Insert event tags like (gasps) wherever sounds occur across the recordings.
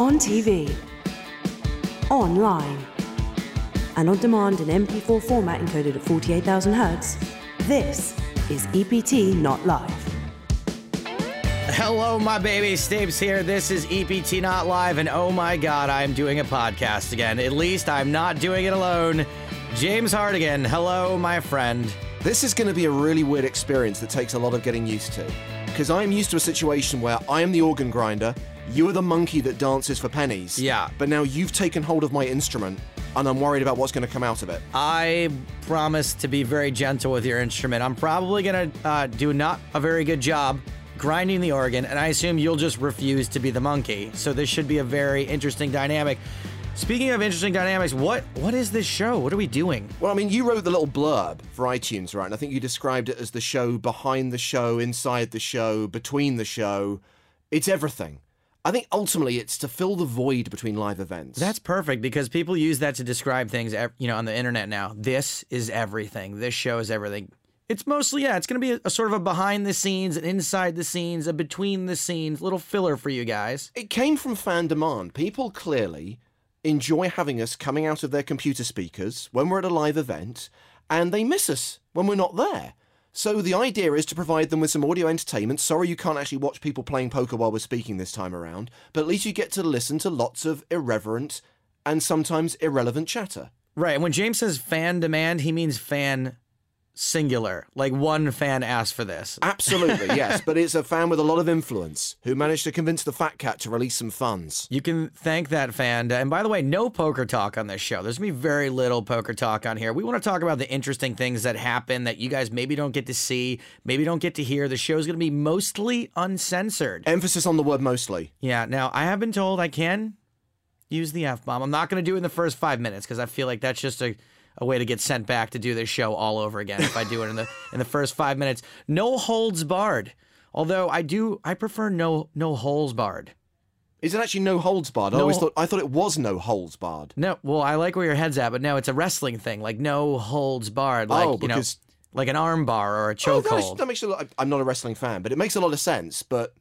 On TV, online, and on demand in MP4 format encoded at 48,000 Hz, this is EPT Not Live. Hello, my baby. Stapes here. This is EPT Not Live, and oh my god, I'm doing a podcast again. At least I'm not doing it alone. James Hartigan, hello, my friend. This is going to be a really weird experience that takes a lot of getting used to. Because I'm used to a situation where I am the organ grinder, you are the monkey that dances for pennies. Yeah. But now you've taken hold of my instrument, and I'm worried about what's going to come out of it. I promise to be very gentle with your instrument. I'm probably going to uh, do not a very good job grinding the organ, and I assume you'll just refuse to be the monkey. So this should be a very interesting dynamic. Speaking of interesting dynamics, what what is this show? What are we doing? Well, I mean, you wrote the little blurb for iTunes, right? And I think you described it as the show behind the show, inside the show, between the show. It's everything. I think ultimately it's to fill the void between live events. That's perfect because people use that to describe things, you know, on the internet now. This is everything. This show is everything. It's mostly, yeah, it's going to be a, a sort of a behind the scenes, an inside the scenes, a between the scenes, little filler for you guys. it came from fan demand. People clearly enjoy having us coming out of their computer speakers when we're at a live event, and they miss us when we're not there. So the idea is to provide them with some audio entertainment. Sorry you can't actually watch people playing poker while we're speaking this time around, but at least you get to listen to lots of irreverent and sometimes irrelevant chatter. Right. And when James says fan demand, he means fan singular. Like one fan asked for this. Absolutely, (laughs) yes, but it's a fan with a lot of influence who managed to convince the Fat Cat to release some funds. You can thank that fan. Uh, and by the way, no poker talk on this show. There's going to be very little poker talk on here. We want to talk about the interesting things that happen that you guys maybe don't get to see, maybe don't get to hear. The show's going to be mostly uncensored. Emphasis on the word mostly. Yeah, now I have been told I can use the F bomb. I'm not going to do it in the first five minutes because I feel like that's just a, a way to get sent back to do this show all over again if I do it in the (laughs) in the first five minutes. No holds barred. Although I do, I prefer no no holes barred. Is it actually no holds barred? I No- always thought I thought it was no holds barred. No, well, I like where your head's at, but no, it's a wrestling thing, like no holds barred, oh, like Oh, you know, like an arm bar or a Oh, that, chokehold. that makes a lot. I'm not a wrestling fan, but it makes a lot of sense. But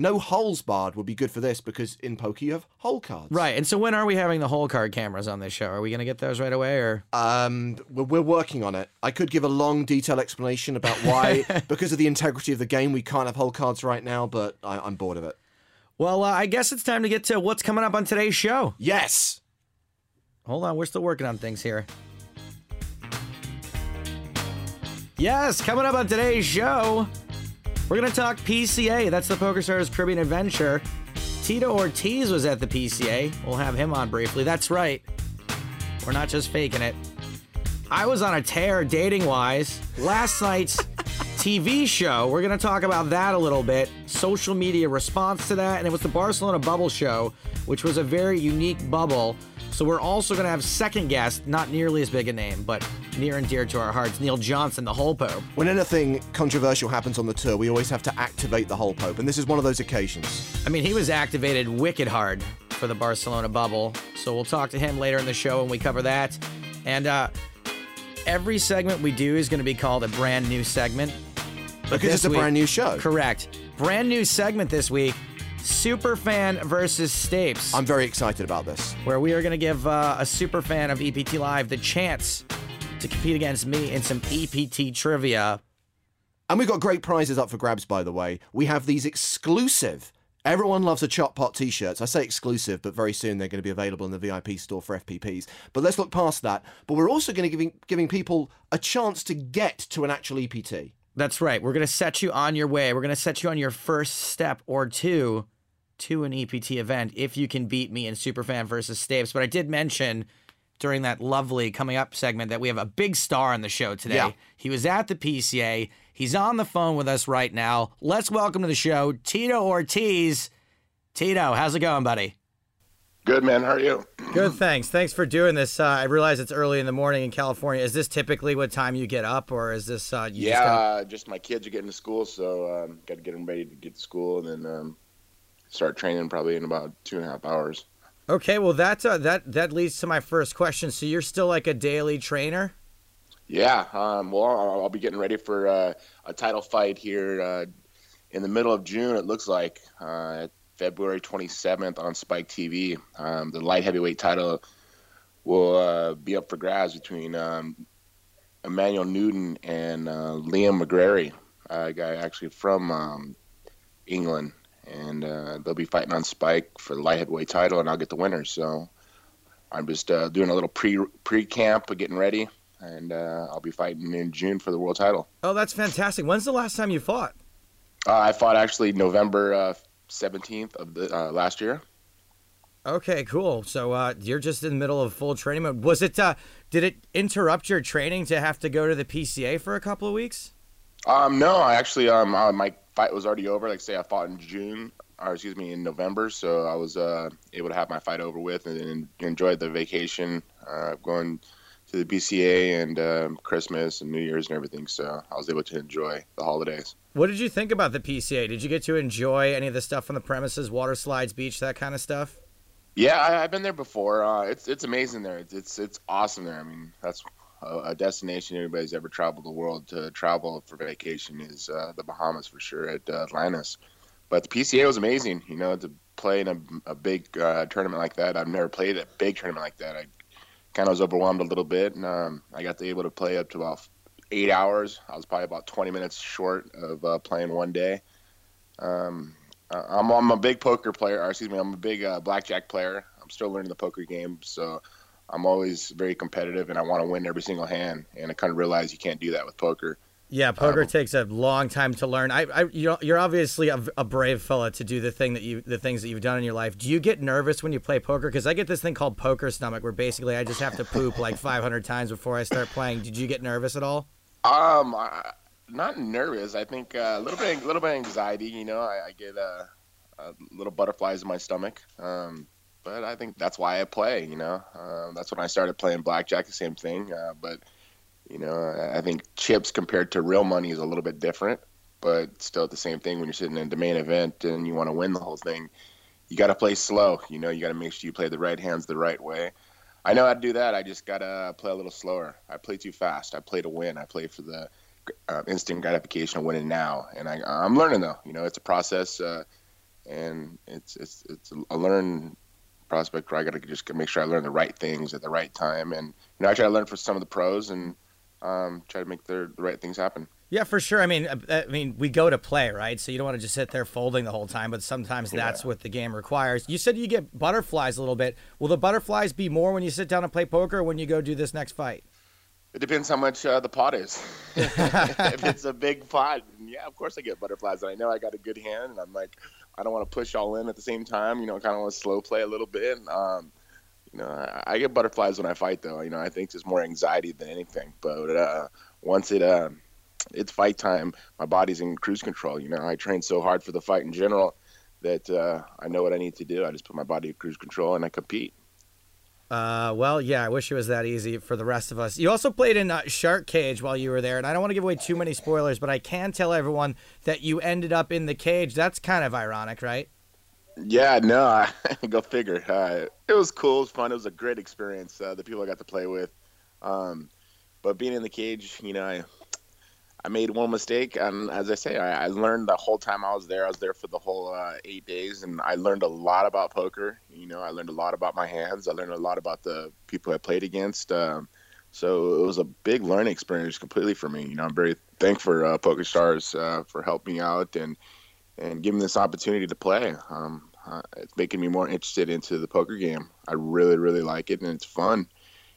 no holes barred would be good for this because in poker you have hole cards. Right, and so when are we having the hole card cameras on this show? Are we going to get those right away, or Um, we're, we're working on it. I could give a long, detailed explanation about why, (laughs) because of the integrity of the game, we can't have hole cards right now. But I, I'm bored of it. well, uh, I guess it's time to get to what's coming up on today's show. Yes. Hold on, we're still working on things here. Yes, coming up on today's show, we're going to talk PCA. That's the Poker Stars Caribbean Adventure. Tito Ortiz was at the PCA. We'll have him on briefly. That's right. We're not just faking it. I was on a tear dating wise. Last night's (laughs) TV show, we're going to talk about that a little bit. Social media response to that. And it was the Barcelona Bubble Show, which was a very unique bubble. So we're also going to have second guest, not nearly as big a name, but near and dear to our hearts, Neil Johnson, the Hole Pope. When anything controversial happens on the tour, we always have to activate the hole pope, and this is one of those occasions. I mean, he was activated wicked hard for the Barcelona bubble. So we'll talk to him later in the show when we cover that. And uh, every segment we do is going to be called a brand new segment. But Because it's a week- brand new show. Correct. Brand new segment this week Superfan versus Stapes, I'm very excited about this. where we are going to give uh, a superfan of EPT Live the chance to compete against me in some EPT trivia. And we've got great prizes up for grabs, by the way. We have these exclusive. Everyone loves a chop pot t-shirts. I say exclusive, but very soon they're going to be available in the VIP store for FPPs. But let's look past that. But we're also going to giving giving people a chance to get to an actual EPT. That's right. We're going to set you on your way. We're going to set you on your first step or two to an EPT event if you can beat me in Superfan versus Stapes. But I did mention during that lovely coming up segment that we have a big star on the show today. Yeah. He was at the PCA. He's on the phone with us right now. Let's welcome to the show Tito Ortiz. Tito, how's it going, buddy? Good man, how are you? Good, thanks. Thanks for doing this. Uh, I realize it's early in the morning in California. Is this typically what time you get up, or is this uh, you yeah, just gotta- uh, just my kids are getting to school, so um, got to get them ready to get to school, and then um, start training probably in about two and a half hours. Okay, well that uh, that that leads to my first question. So you're still like a daily trainer? Yeah, um, well, I'll, I'll be getting ready for uh, a title fight here uh, in the middle of June. It looks like uh, at February 27th on Spike TV. Um, the light heavyweight title will uh, be up for grabs between um, Emmanuel Newton and uh, Liam McGeary, a guy actually from um, England, and uh, they'll be fighting on Spike for the light heavyweight title, and I'll get the winner. So I'm just uh, doing a little pre pre camp, getting ready, and uh, I'll be fighting in June for the world title. Oh, that's fantastic! When's the last time you fought? Uh, I fought actually November uh, seventeenth of the uh, last year. Okay, cool. So uh, you're just in the middle of full training mode. Was it? Uh, did it interrupt your training to have to go to the PCA for a couple of weeks? Um, no, I actually um uh, my fight was already over. Like say, I fought in June, or excuse me, in November. So I was uh, able to have my fight over with and, and enjoyed the vacation, uh, going to the PCA and um, Christmas and New Year's and everything. So I was able to enjoy the holidays. What did you think about the PCA? Did you get to enjoy any of the stuff on the premises, water slides, beach, that kind of stuff? Yeah, I, have been there before. Uh, it's it's amazing there. It's, it's it's awesome there. I mean, that's a, a destination everybody's ever traveled the world to travel for vacation is uh, the Bahamas for sure at uh, Atlantis. But the PCA was amazing. You know, to play in a, a big uh, tournament like that. I've never played a big tournament like that. I kind of was overwhelmed a little bit, and um, I got to able to play up to about eight hours. I was probably about 20 minutes short of uh, playing one day. Um, I'm, I'm a big poker player, or excuse me, I'm a big uh, blackjack player. I'm still learning the poker game, so I'm always very competitive, and I want to win every single hand. And I kind of realize you can't do that with poker. Yeah, poker um, takes a long time to learn. I, I you're obviously a, a, brave fella to do the thing that you, the things that you've done in your life. Do you get nervous when you play poker? Because I get this thing called poker stomach, where basically I just have to poop like 500 times before I start playing. Did you get nervous at all? Um, I, not nervous. I think uh, a little bit, a little bit anxiety. You know, I, I get uh, uh, little butterflies in my stomach. Um, but I think that's why I play. You know, uh, that's when I started playing blackjack. The same thing. Uh, but you know, I think chips compared to real money is a little bit different. But still, the same thing, when you're sitting in the main event and you want to win the whole thing, you got to play slow. You know, you got to make sure you play the right hands the right way. I know how to do that. I just gotta play a little slower. I play too fast. I play to win. I play for the uh, instant gratification of winning now. And I, I'm learning though. You know, it's a process, uh, and it's it's it's a learn prospect where I got to just make sure I learn the right things at the right time. And you know, I try to learn from some of the pros and um, try to make the, the right things happen. Yeah, for sure. I mean, uh, I mean, we go to play, right? So you don't want to just sit there folding the whole time, but sometimes that's yeah. what the game requires. You said you get butterflies a little bit. Will the butterflies be more when you sit down and play poker or when you go do this next fight? It depends how much uh, the pot is. (laughs) if it's a big pot, yeah, of course I get butterflies. And I know I got a good hand, and I'm like, I don't want to push all in at the same time. You know, I kind of want to slow play a little bit. Um, you know, I, I, get butterflies when I fight, though. You know, I think it's more anxiety than anything. But uh, once it uh, it's fight time, my body's in cruise control. You know, I train so hard for the fight in general that uh, I know what I need to do. I just put my body in cruise control and I compete. Uh, well, yeah, I wish it was that easy for the rest of us. You also played in uh, Shark Cage while you were there, and I don't want to give away too many spoilers, but I can tell everyone that you ended up in the cage. That's kind of ironic, right? Yeah, no, I, (laughs) go figure. Uh, it was cool, it was fun, it was a great experience. Uh, the people I got to play with, um, but being in the cage, you know, I I made one mistake, and as I say, I, I, learned the whole time I was there. I was there for the whole uh, eight days, and I learned a lot about poker. You know, I learned a lot about my hands. I learned a lot about the people I played against. Um, so it was a big learning experience completely for me. You know, I'm very thankful for uh, Poker Stars uh, for helping me out and and giving this opportunity to play. Um, uh, it's making me more interested into the poker game. I really, really like it, and it's fun,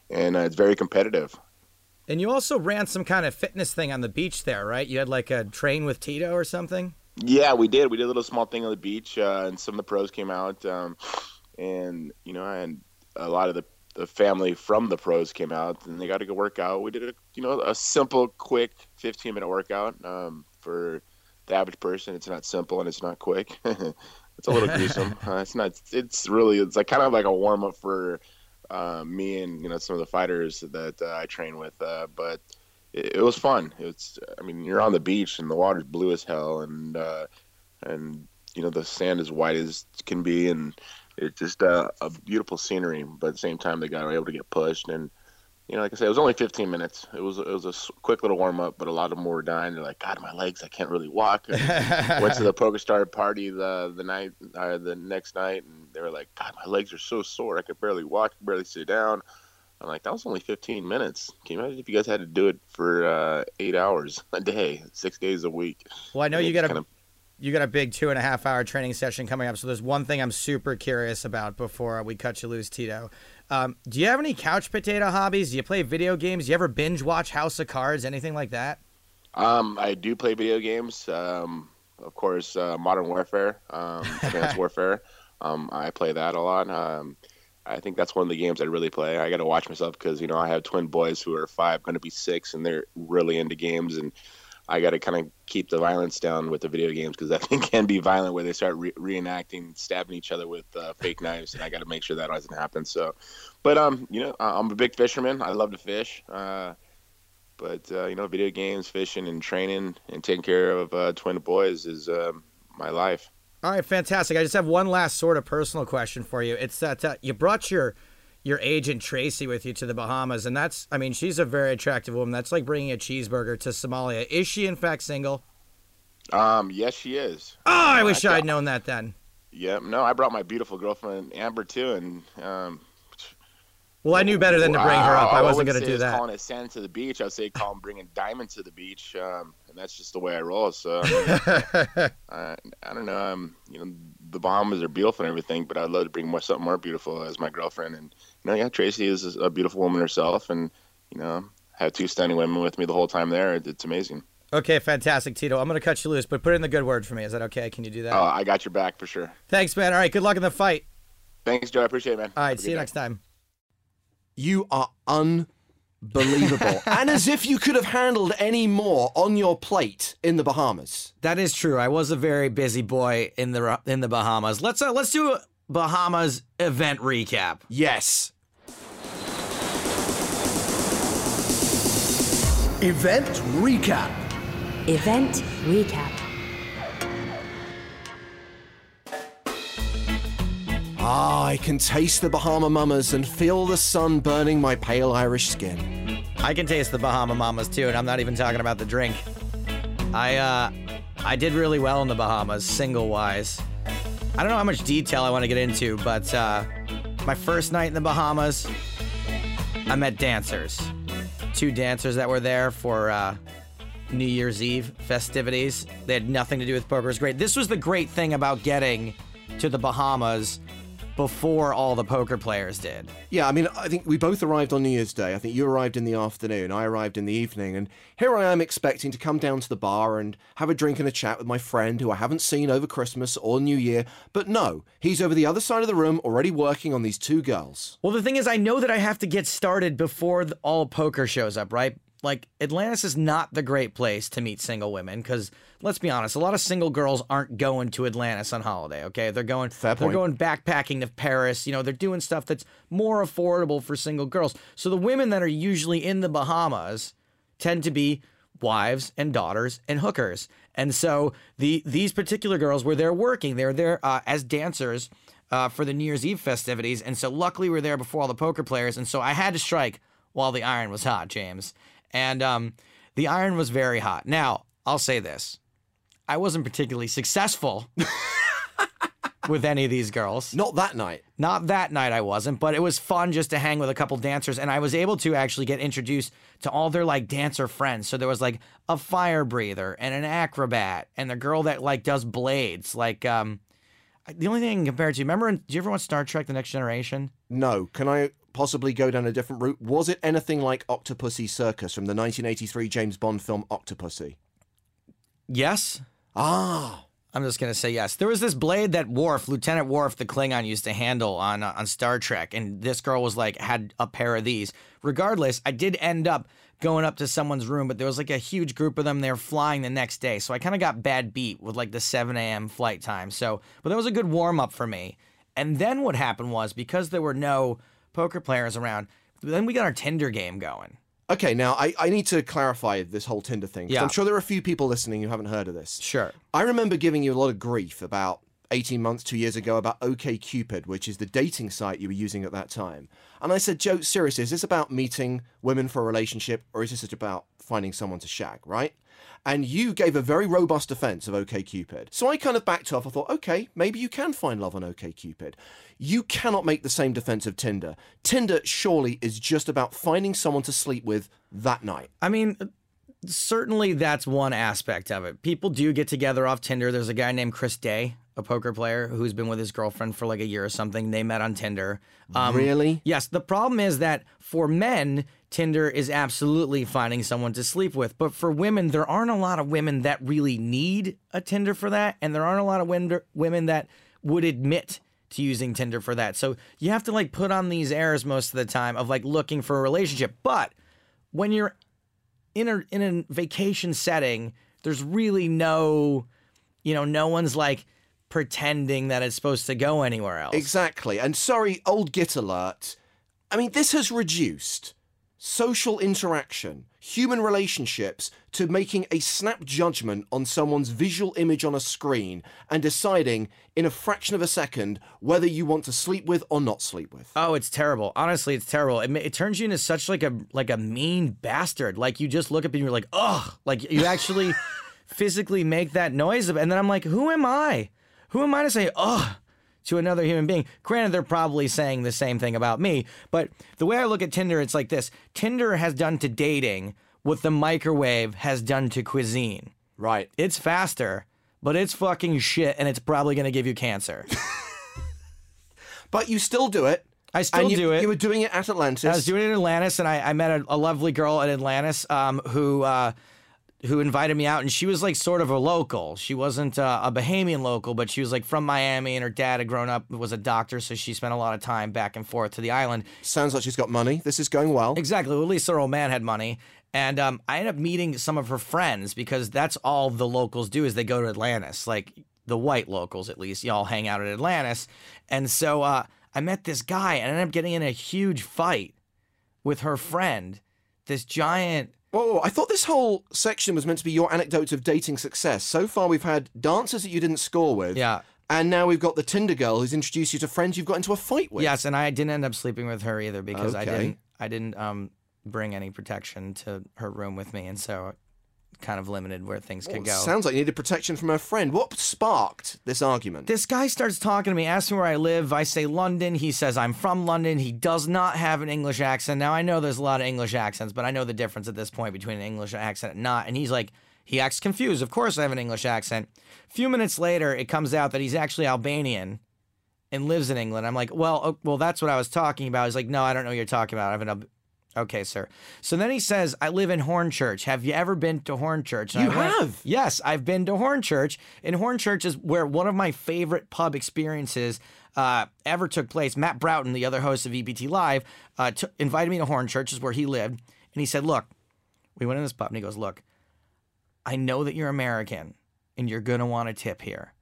and uh, it's very competitive. And you also ran some kind of fitness thing on the beach there, right? You had like a train with Tito or something. Yeah, we did. We did a little small thing on the beach, uh, and some of the pros came out, um, and you know, and a lot of the, the family from the pros came out, and they got to go work out. We did a you know a simple, quick 15 minute workout um, for the average person. It's not simple and it's not quick. (laughs) it's a little (laughs) gruesome. Uh, it's not. It's really. It's like kind of like a warm up for uh, me and you know some of the fighters that uh, I train with. Uh, but it, it, was fun. It's I mean you're on the beach and the water's blue as hell and uh, and you know the sand is white as can be and it's just uh, a beautiful scenery. But at the same time the guy were able to get pushed and you know, like I said, it was only 15 minutes. It was it was a quick little warm up, but a lot of them were dying. They're like, God, my legs, I can't really walk. (laughs) Went to the Poker Star party the the night uh, the next night, and they were like, God, my legs are so sore. I could barely walk, barely sit down. I'm like, that was only 15 minutes. Can you imagine if you guys had to do it for uh, eight hours a day, six days a week? Well, I know you got to. kind of- you got a big two and a half hour training session coming up. So there's one thing I'm super curious about before we cut you loose, Tito. Um, do you have any couch potato hobbies? Do you play video games? Do you ever binge watch House of Cards? Anything like that? Um, I do play video games. Um, of course, uh, Modern Warfare, um, (laughs) Advanced Warfare. Um, I play that a lot. Um, I think that's one of the games I really play. I got to watch myself because you know I have twin boys who are five, going to be six, and they're really into games, and I got to kind of keep the violence down with the video games because that thing (laughs) can be violent where they start re- reenacting, stabbing each other with uh, fake knives, and I got to make sure that doesn't happen. So, but um, you know, I'm a big fisherman. I love to fish. Uh, but uh, you know, video games, fishing, and training, and taking care of uh, twin boys is um, my life. All right, fantastic. I just have one last sort of personal question for you. It's that uh, you brought your your agent Tracy with you to the Bahamas, and that's I mean she's a very attractive woman. That's like bringing a cheeseburger to Somalia. Is she in fact single? Um, yes, she is. Oh, I wish I- I'd known that then. Yeah, no, I brought my beautiful girlfriend Amber too, and um, Well, I knew better than to bring her up. I wasn't going to do that. Calling it sand to the beach, I'd say call him bringing diamond to the beach, um, and that's just the way I roll. So I, mean, (laughs) I, I don't know. Um, you know, the Bahamas are beautiful and everything, but I'd love to bring more something more beautiful as my girlfriend. And you know, yeah, Tracy is a beautiful woman herself, and you know, have two stunning women with me the whole time there. It's amazing. Okay, fantastic, Tito. I'm going to cut you loose, but put in the good word for me. Is that okay? Can you do that? Oh, I got your back for sure. Thanks, man. All right, good luck in the fight. Thanks, Joe. I appreciate it, man. All Have see you day. next time. You are unbelievable. (laughs) and as if you could have handled any more on your plate in the Bahamas. That is true. I was a very busy boy in the in the Bahamas. Let's uh, let's do a Bahamas event recap. Yes. Event recap. Event recap. Ah, I can taste the Bahama Mamas and feel the sun burning my pale Irish skin. I can taste the Bahama Mamas too, and I'm not even talking about the drink. I uh I did really well in the Bahamas, single wise. I don't know how much detail I want to get into, but uh my first night in the Bahamas, I met dancers. Two dancers that were there for uh New Year's Eve festivities. They had nothing to do with poker. It was great. This was the great thing about getting to the Bahamas before all the poker players did. Yeah, I mean, I think we both arrived on New Year's Day. I think you arrived in the afternoon, I arrived in the evening, and here I am expecting to come down to the bar and have a drink and a chat with my friend who I haven't seen over Christmas or New Year. But no, he's over the other side of the room already working on these two girls. Well, the thing is, I know that I have to get started before all poker shows up, right? Like, Atlantis is not the great place to meet single women because, let's be honest, a lot of single girls aren't going to Atlantis on holiday. Okay, they're going, they're going backpacking to Paris. You know, they're doing stuff that's more affordable for single girls. So the women that are usually in the Bahamas tend to be wives and daughters and hookers. And so the these particular girls were there working. They were there uh, as dancers uh, for the New Year's Eve festivities. And so luckily we were there before all the poker players. And so I had to strike while the iron was hot, James. And um, the iron was very hot. Now I'll say this: I wasn't particularly successful. (laughs) with any of these girls. Not that night. Not that night I wasn't, but it was fun just to hang with a couple dancers and I was able to actually get introduced to all their like dancer friends. So there was like a fire breather and an acrobat and the girl that like does blades. Like um the only thing I can compare it to, remember do you ever watch Star Trek The Next Generation? No. Can I possibly go down a different route? Was it anything like Octopussy Circus from the 1983 James Bond film Octopussy? Yes. Ah. I'm just gonna say yes. There was this blade that Worf, Lieutenant Worf, the Klingon, used to handle on uh, on Star Trek, and this girl was like had a pair of these. Regardless, I did end up going up to someone's room, but there was like a huge group of them. They were flying the next day, so I kind of got bad beat with like the 7 a.m. flight time. So, but that was a good warm up for me. And then what happened was because there were no poker players around, then we got our Tinder game going. Okay, now I, I need to clarify this whole Tinder thing. 'cause Yeah. I'm sure there are a few people listening who haven't heard of this. Sure. I remember giving you a lot of grief about 18 months, two years ago about OKCupid, which is the dating site you were using at that time. And I said, Joe, seriously, is this about meeting women for a relationship or is this about finding someone to shag, right? And you gave a very robust defense of OKCupid. So I kind of backed off. I thought, okay, maybe you can find love on OKCupid. You cannot make the same defense of Tinder. Tinder surely is just about finding someone to sleep with that night. I mean, certainly that's one aspect of it. People do get together off Tinder. There's a guy named Chris Day, a poker player, who's been with his girlfriend for like a year or something. They met on Tinder. Um, Really? Yes. The problem is that for men, Tinder is absolutely finding someone to sleep with. But for women, there aren't a lot of women that really need a Tinder for that. And there aren't a lot of win- women that would admit to using Tinder for that. So you have to like put on these airs most of the time of like looking for a relationship. But when you're in a in a vacation setting, there's really no, you know, no one's like pretending that it's supposed to go anywhere else. Exactly. And sorry, old git alert. I mean, this has reduced social interaction, human relationships, to making a snap judgment on someone's visual image on a screen and deciding in a fraction of a second whether you want to sleep with or not sleep with. Oh, it's terrible. Honestly, it's terrible. It, it turns you into such like a like a mean bastard. Like you just look up and you're like, ugh. Like you actually (laughs) physically make that noise, and then I'm like, who am I? Who am I to say ugh to another human being? Granted, they're probably saying the same thing about me, but the way I look at Tinder, it's like this: Tinder has done to dating what the microwave has done to cuisine. Right. It's faster, but it's fucking shit, and it's probably going to give you cancer. (laughs) But you still do it. I still you, do it. You were doing it at Atlantis. I was doing it in Atlantis, and I, I met a, a lovely girl at Atlantis um, who uh, who invited me out, and she was like sort of a local. She wasn't uh, a Bahamian local, but she was like from Miami, and her dad had grown up was a doctor, so she spent a lot of time back and forth to the island. Sounds like she's got money. This is going well. Exactly. Well, at least her old man had money. And um, I ended up meeting some of her friends because that's all the locals do is they go to Atlantis. Like the white locals, at least, y'all hang out at Atlantis. And so uh, I met this guy and I ended up getting in a huge fight with her friend, this giant. Whoa, whoa, I thought this whole section was meant to be your anecdotes of dating success. So far, we've had dancers that you didn't score with. Yeah. And now we've got the Tinder girl who's introduced you to friends you've got into a fight with. Yes, and I didn't end up sleeping with her either because I Okay. didn't. I didn't um, bring any protection to her room with me, and so kind of limited where things could oh, Well, go. Sounds like you needed protection from her friend. What sparked this argument? This guy starts talking to me, asks me where I live. I say London. He says I'm from London. He does not have an English accent. Now I know there's a lot of English accents, but I know the difference at this point between an English accent and not. And he's like, he acts confused. Of course I have an English accent. A few minutes later, it comes out that he's actually Albanian and lives in England. I'm like, well, oh, well, that's what I was talking about. He's like, no, I don't know what you're talking about. I have an Okay, sir. So then he says, I live in Hornchurch. Have you ever been to Hornchurch? And You went, have? Yes, I've been to Hornchurch. And Hornchurch is where one of my favorite pub experiences uh, ever took place. Matt Broughton, the other host of EPT Live, uh, t- invited me to Hornchurch, is where he lived. And he said, Look, we went in this pub, and he goes, Look, I know that you're American and you're going to want to tip here.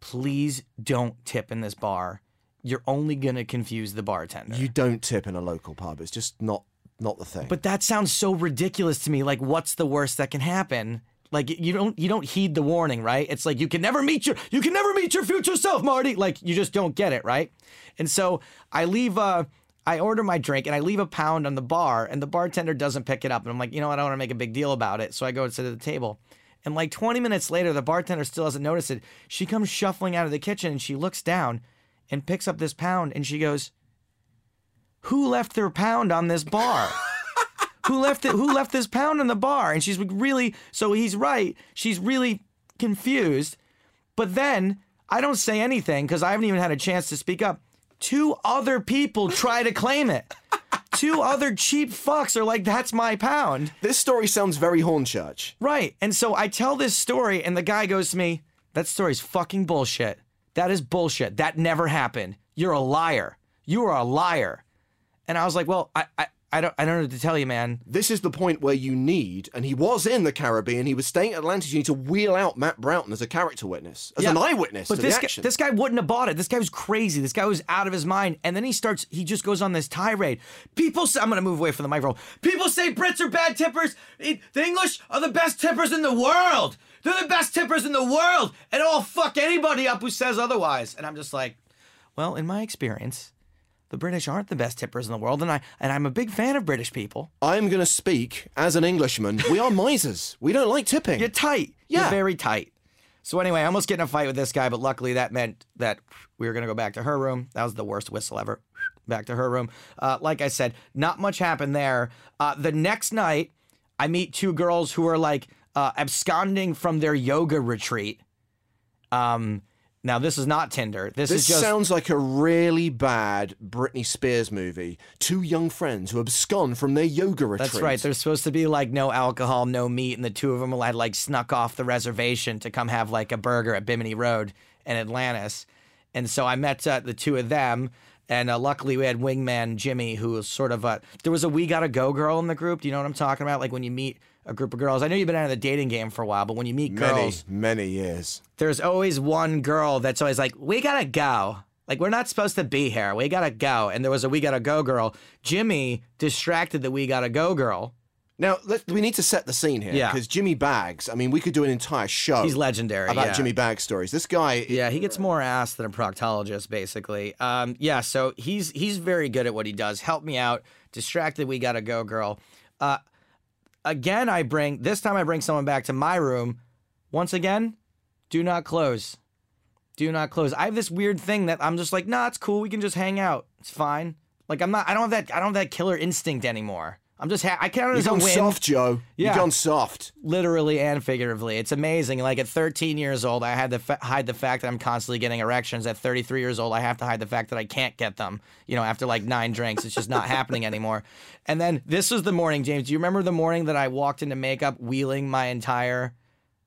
Please don't tip in this bar. You're only going to confuse the bartender. You don't tip in a local pub. It's just not not the thing. But that sounds so ridiculous to me. Like, what's the worst that can happen? Like, you don't you don't heed the warning, right? It's like you can never meet your you can never meet your future self, Marty. Like, you just don't get it, right? And so I leave. Uh, I order my drink and I leave a pound on the bar, and the bartender doesn't pick it up. And I'm like, you know what? I don't want to make a big deal about it. So I go to the table. And like 20 minutes later, the bartender still hasn't noticed it. She comes shuffling out of the kitchen and she looks down and picks up this pound and she goes, Who left their pound on this bar? (laughs) who left it? Who left this pound on the bar? And she's really so he's right. She's really confused. But then I don't say anything because I haven't even had a chance to speak up. Two other people try to claim it. Two other cheap fucks are like, "That's my pound." this story sounds very Hornchurch. Right. And so I tell this story, and the guy goes to me, That story's fucking bullshit. That is bullshit. That never happened. You're a liar. You are a liar. And I was like, Well, I, I, I don't I don't know what to tell you, man. This is the point where you need, and he was in the Caribbean, he was staying at Atlantis, you need to wheel out Matt Broughton as a character witness, as an eyewitness But to this the guy, action. this guy wouldn't have bought it. This guy was crazy. This guy was out of his mind. And then he starts, he just goes on this tirade. People say, I'm going to move away from the microphone. People say Brits are bad tippers. It- The English are the best tippers in the world. they're the best tippers in the world, and I'll fuck anybody up who says otherwise. And I'm just like, well, in my experience, the British aren't the best tippers in the world, and I and I'm a big fan of British people. I'm going to speak as an Englishman. We are misers. We don't like tipping. You're tight. Yeah. You're very tight. So anyway, I almost get in a fight with this guy, but luckily that meant that we were gonna go back to her room. That was the worst whistle ever. (sniffs) Back to her room. Uh, like I said, not much happened there. Uh, the next night, I meet two girls who are like uh, absconding from their yoga retreat. Um, now this is not Tinder. This, This is just sounds like a really bad Britney Spears movie. Two young friends who abscond from their yoga retreat. That's right. There's supposed to be like no alcohol, no meat, and the two of them had like snuck off the reservation to come have like a burger at Bimini Road in Atlantis. And so I met uh, the two of them, and uh, luckily we had wingman Jimmy, who was sort of a. There was a we gotta go girl in the group. Do you know what I'm talking about? Like when you meet a group of girls. I know you've been out of the dating game for a while, but when you meet many, girls, many years. there's always one girl that's always like, "We gotta go." Like we're not supposed to be here. We gotta go. And there was a we gotta go girl. Jimmy distracted the we gotta go girl. Now let, we need to set the scene here Yeah. because Jimmy Bags. I mean, we could do an entire show. He's legendary, about yeah. Jimmy Bags stories. This guy, Yeah, he gets more ass than a proctologist, basically. Um, yeah, so he's he's very good at what he does. Help me out. Distracted, we gotta go, girl. Uh, again, I bring this time. I bring someone back to my room. Once again, do not close. Do not close. I have this weird thing that I'm just like, nah, it's cool. We can just hang out. It's fine. Like I'm not. I don't have that. I don't have that killer instinct anymore. I'm just. Ha- I count it you've gone soft, Joe. Yeah. You've gone soft. literally and figuratively. It's amazing. Like at 13 years old, I had to fa- hide the fact that I'm constantly getting erections. At 33 years old, I have to hide the fact that I can't get them. You know, after like nine drinks, it's just not happening anymore. (laughs) And then this was the morning, James. Do you remember the morning that I walked into makeup wheeling my entire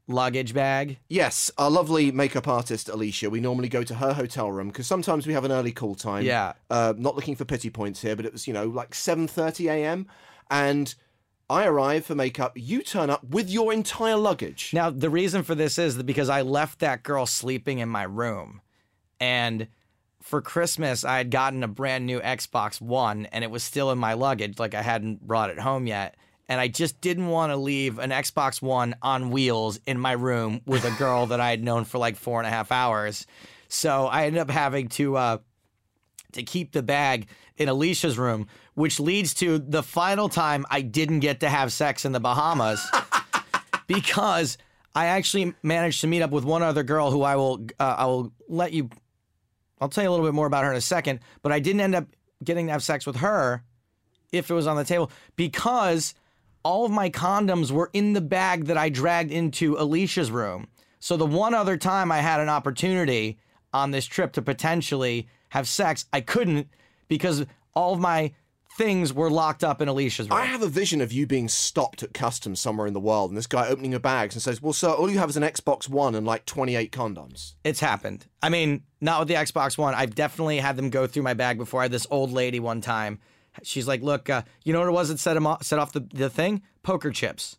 luggage bag? Yes, our lovely makeup artist Alicia. We normally go to her hotel room because sometimes we have an early call time. Yeah. Uh, not looking for pity points here, but it was you know like seven thirty a.m. and I arrive for makeup. You turn up with your entire luggage. Now, the reason for this is because I left that girl sleeping in my room. And for Christmas, I had gotten a brand new Xbox One and it was still in my luggage, like I hadn't brought it home yet. And I just didn't want to leave an Xbox One on wheels in my room with a girl that I had known for like four and a half hours. So I ended up having to uh, to keep the bag in Alicia's room, which leads to the final time I didn't get to have sex in the Bahamas (laughs) because I actually managed to meet up with one other girl who I will uh, I will let you I'll tell you a little bit more about her in a second, but I didn't end up getting to have sex with her if it was on the table because all of my condoms were in the bag that I dragged into Alicia's room. So the one other time I had an opportunity on this trip to potentially have sex, I couldn't because all of my things were locked up in Alicia's room. I have a vision of you being stopped at customs somewhere in the world, and this guy opening your bags and says, "Well, sir, all you have is an Xbox One and like twenty-eight condoms." It's happened. I mean, not with the Xbox One. I've definitely had them go through my bag before. I had this old lady one time. She's like, "Look, uh, you know what it was that set him off, set off the, the thing? Poker chips."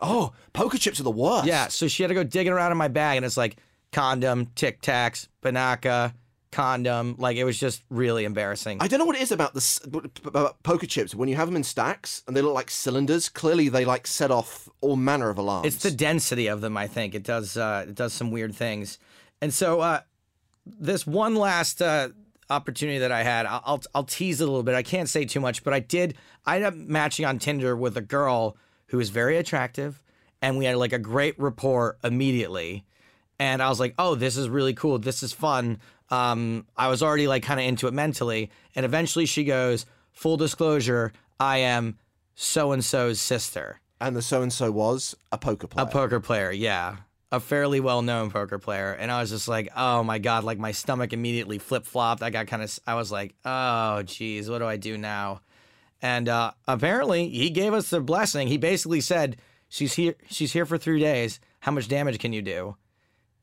Oh, poker chips are the worst. Yeah, so she had to go digging around in my bag, and it's like condom, Tic Tacs, Banaka, condom. Like it was just really embarrassing. I don't know what it is about the about poker chips when you have them in stacks and they look like cylinders. Clearly, they like set off all manner of alarms. It's the density of them. I think it does. Uh, it does some weird things. And so uh, this one last uh, opportunity that I had, I'll, I'll I'll tease it a little bit. I can't say too much, but I did. I ended up matching on Tinder with a girl who was very attractive, and we had like a great rapport immediately. And I was like, "Oh, this is really cool. This is fun." Um, I was already like kind of into it mentally, and eventually she goes, "Full disclosure, I am so and so's sister." and the so and so was a poker player. A poker player, yeah. A fairly well known poker player. And I was just like, oh my God, like my stomach immediately flip flopped. I got kind of, I was like, oh geez, what do I do now? And uh, apparently he gave us the blessing. He basically said, she's here, she's here for three days. How much damage can you do?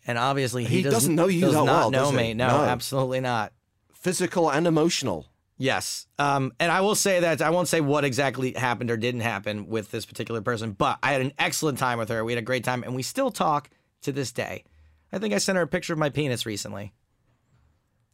And obviously he, He doesn't know you does that not well, know does he? me. No, No. absolutely not. Physical and emotional. Yes. Um, and I will say that I won't say what exactly happened or didn't happen with this particular person, but I had an excellent time with her. We had a great time, and we still talk to this day. I think I sent her a picture of my penis recently.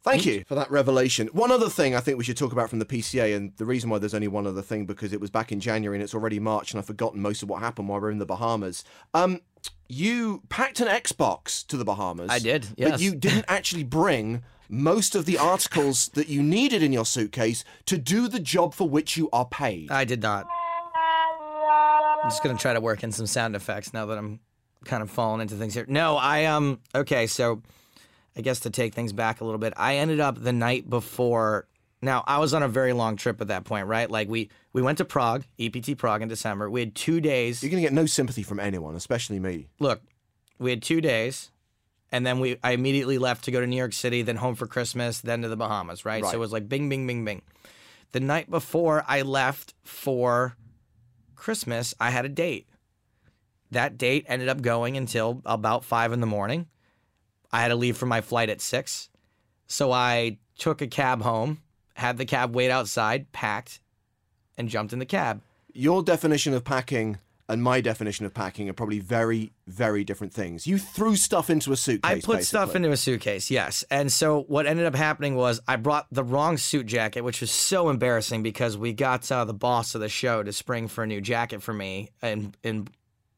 Thank you for that revelation. One other thing I think we should talk about from the PCA, and the reason why there's only one other thing because it was back in January and it's already March, and I've forgotten most of what happened while we we're in the Bahamas. Um, you packed an Xbox to the Bahamas. I did, But you didn't (laughs) actually bring most of the articles that you needed in your suitcase to do the job for which you are paid. I did not. I'm just gonna try to work in some sound effects now that I'm kind of falling into things here. No, I um okay, so I guess to take things back a little bit, I ended up the night before. Now I was on a very long trip at that point, right? Like we we went to Prague, EPT Prague in December. We had two days. You're going to get no sympathy from anyone, especially me. Look, we had two days, and then we I immediately left to go to New York City, then home for Christmas, then to the Bahamas, right? So it was like bing, bing, bing, bing. The night before I left for Christmas, I had a date. That date ended up going until about five in the morning. I had to leave for my flight at six. So I took a cab home, had the cab wait outside, packed, and jumped in the cab. Your definition of packing and my definition of packing are probably very, very different things. You threw stuff into a suitcase. I put stuff into a suitcase, yes. And so what ended up happening was I brought the wrong suit jacket, which was so embarrassing because we got uh, the boss of the show to spring for a new jacket for me. And in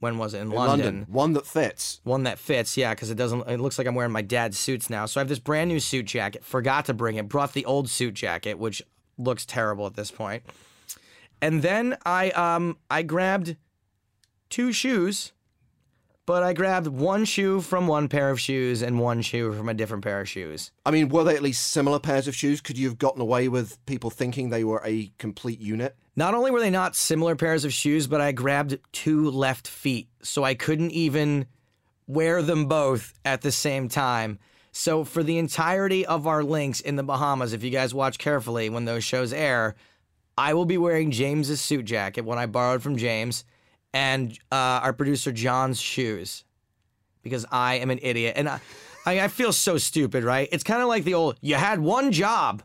when was it in, in London. London? One that fits. One that fits, yeah, because it doesn't. It looks like I'm wearing my dad's suits now. So I have this brand new suit jacket. Forgot to bring it. Brought the old suit jacket, which looks terrible at this point. And then I um I grabbed two shoes, but I grabbed one shoe from one pair of shoes and one shoe from a different pair of shoes. I mean, were they at least similar pairs of shoes? Could you have gotten away with people thinking they were a complete unit? Not only were they not similar pairs of shoes, but I grabbed two left feet, so I couldn't even wear them both at the same time. So for the entirety of our links in the Bahamas, if you guys watch carefully when those shows air, I will be wearing James's suit jacket, one I borrowed from James, and uh, our producer John's shoes, because I am an idiot and I, I, I feel so stupid, right? It's kind of like the old "you had one job."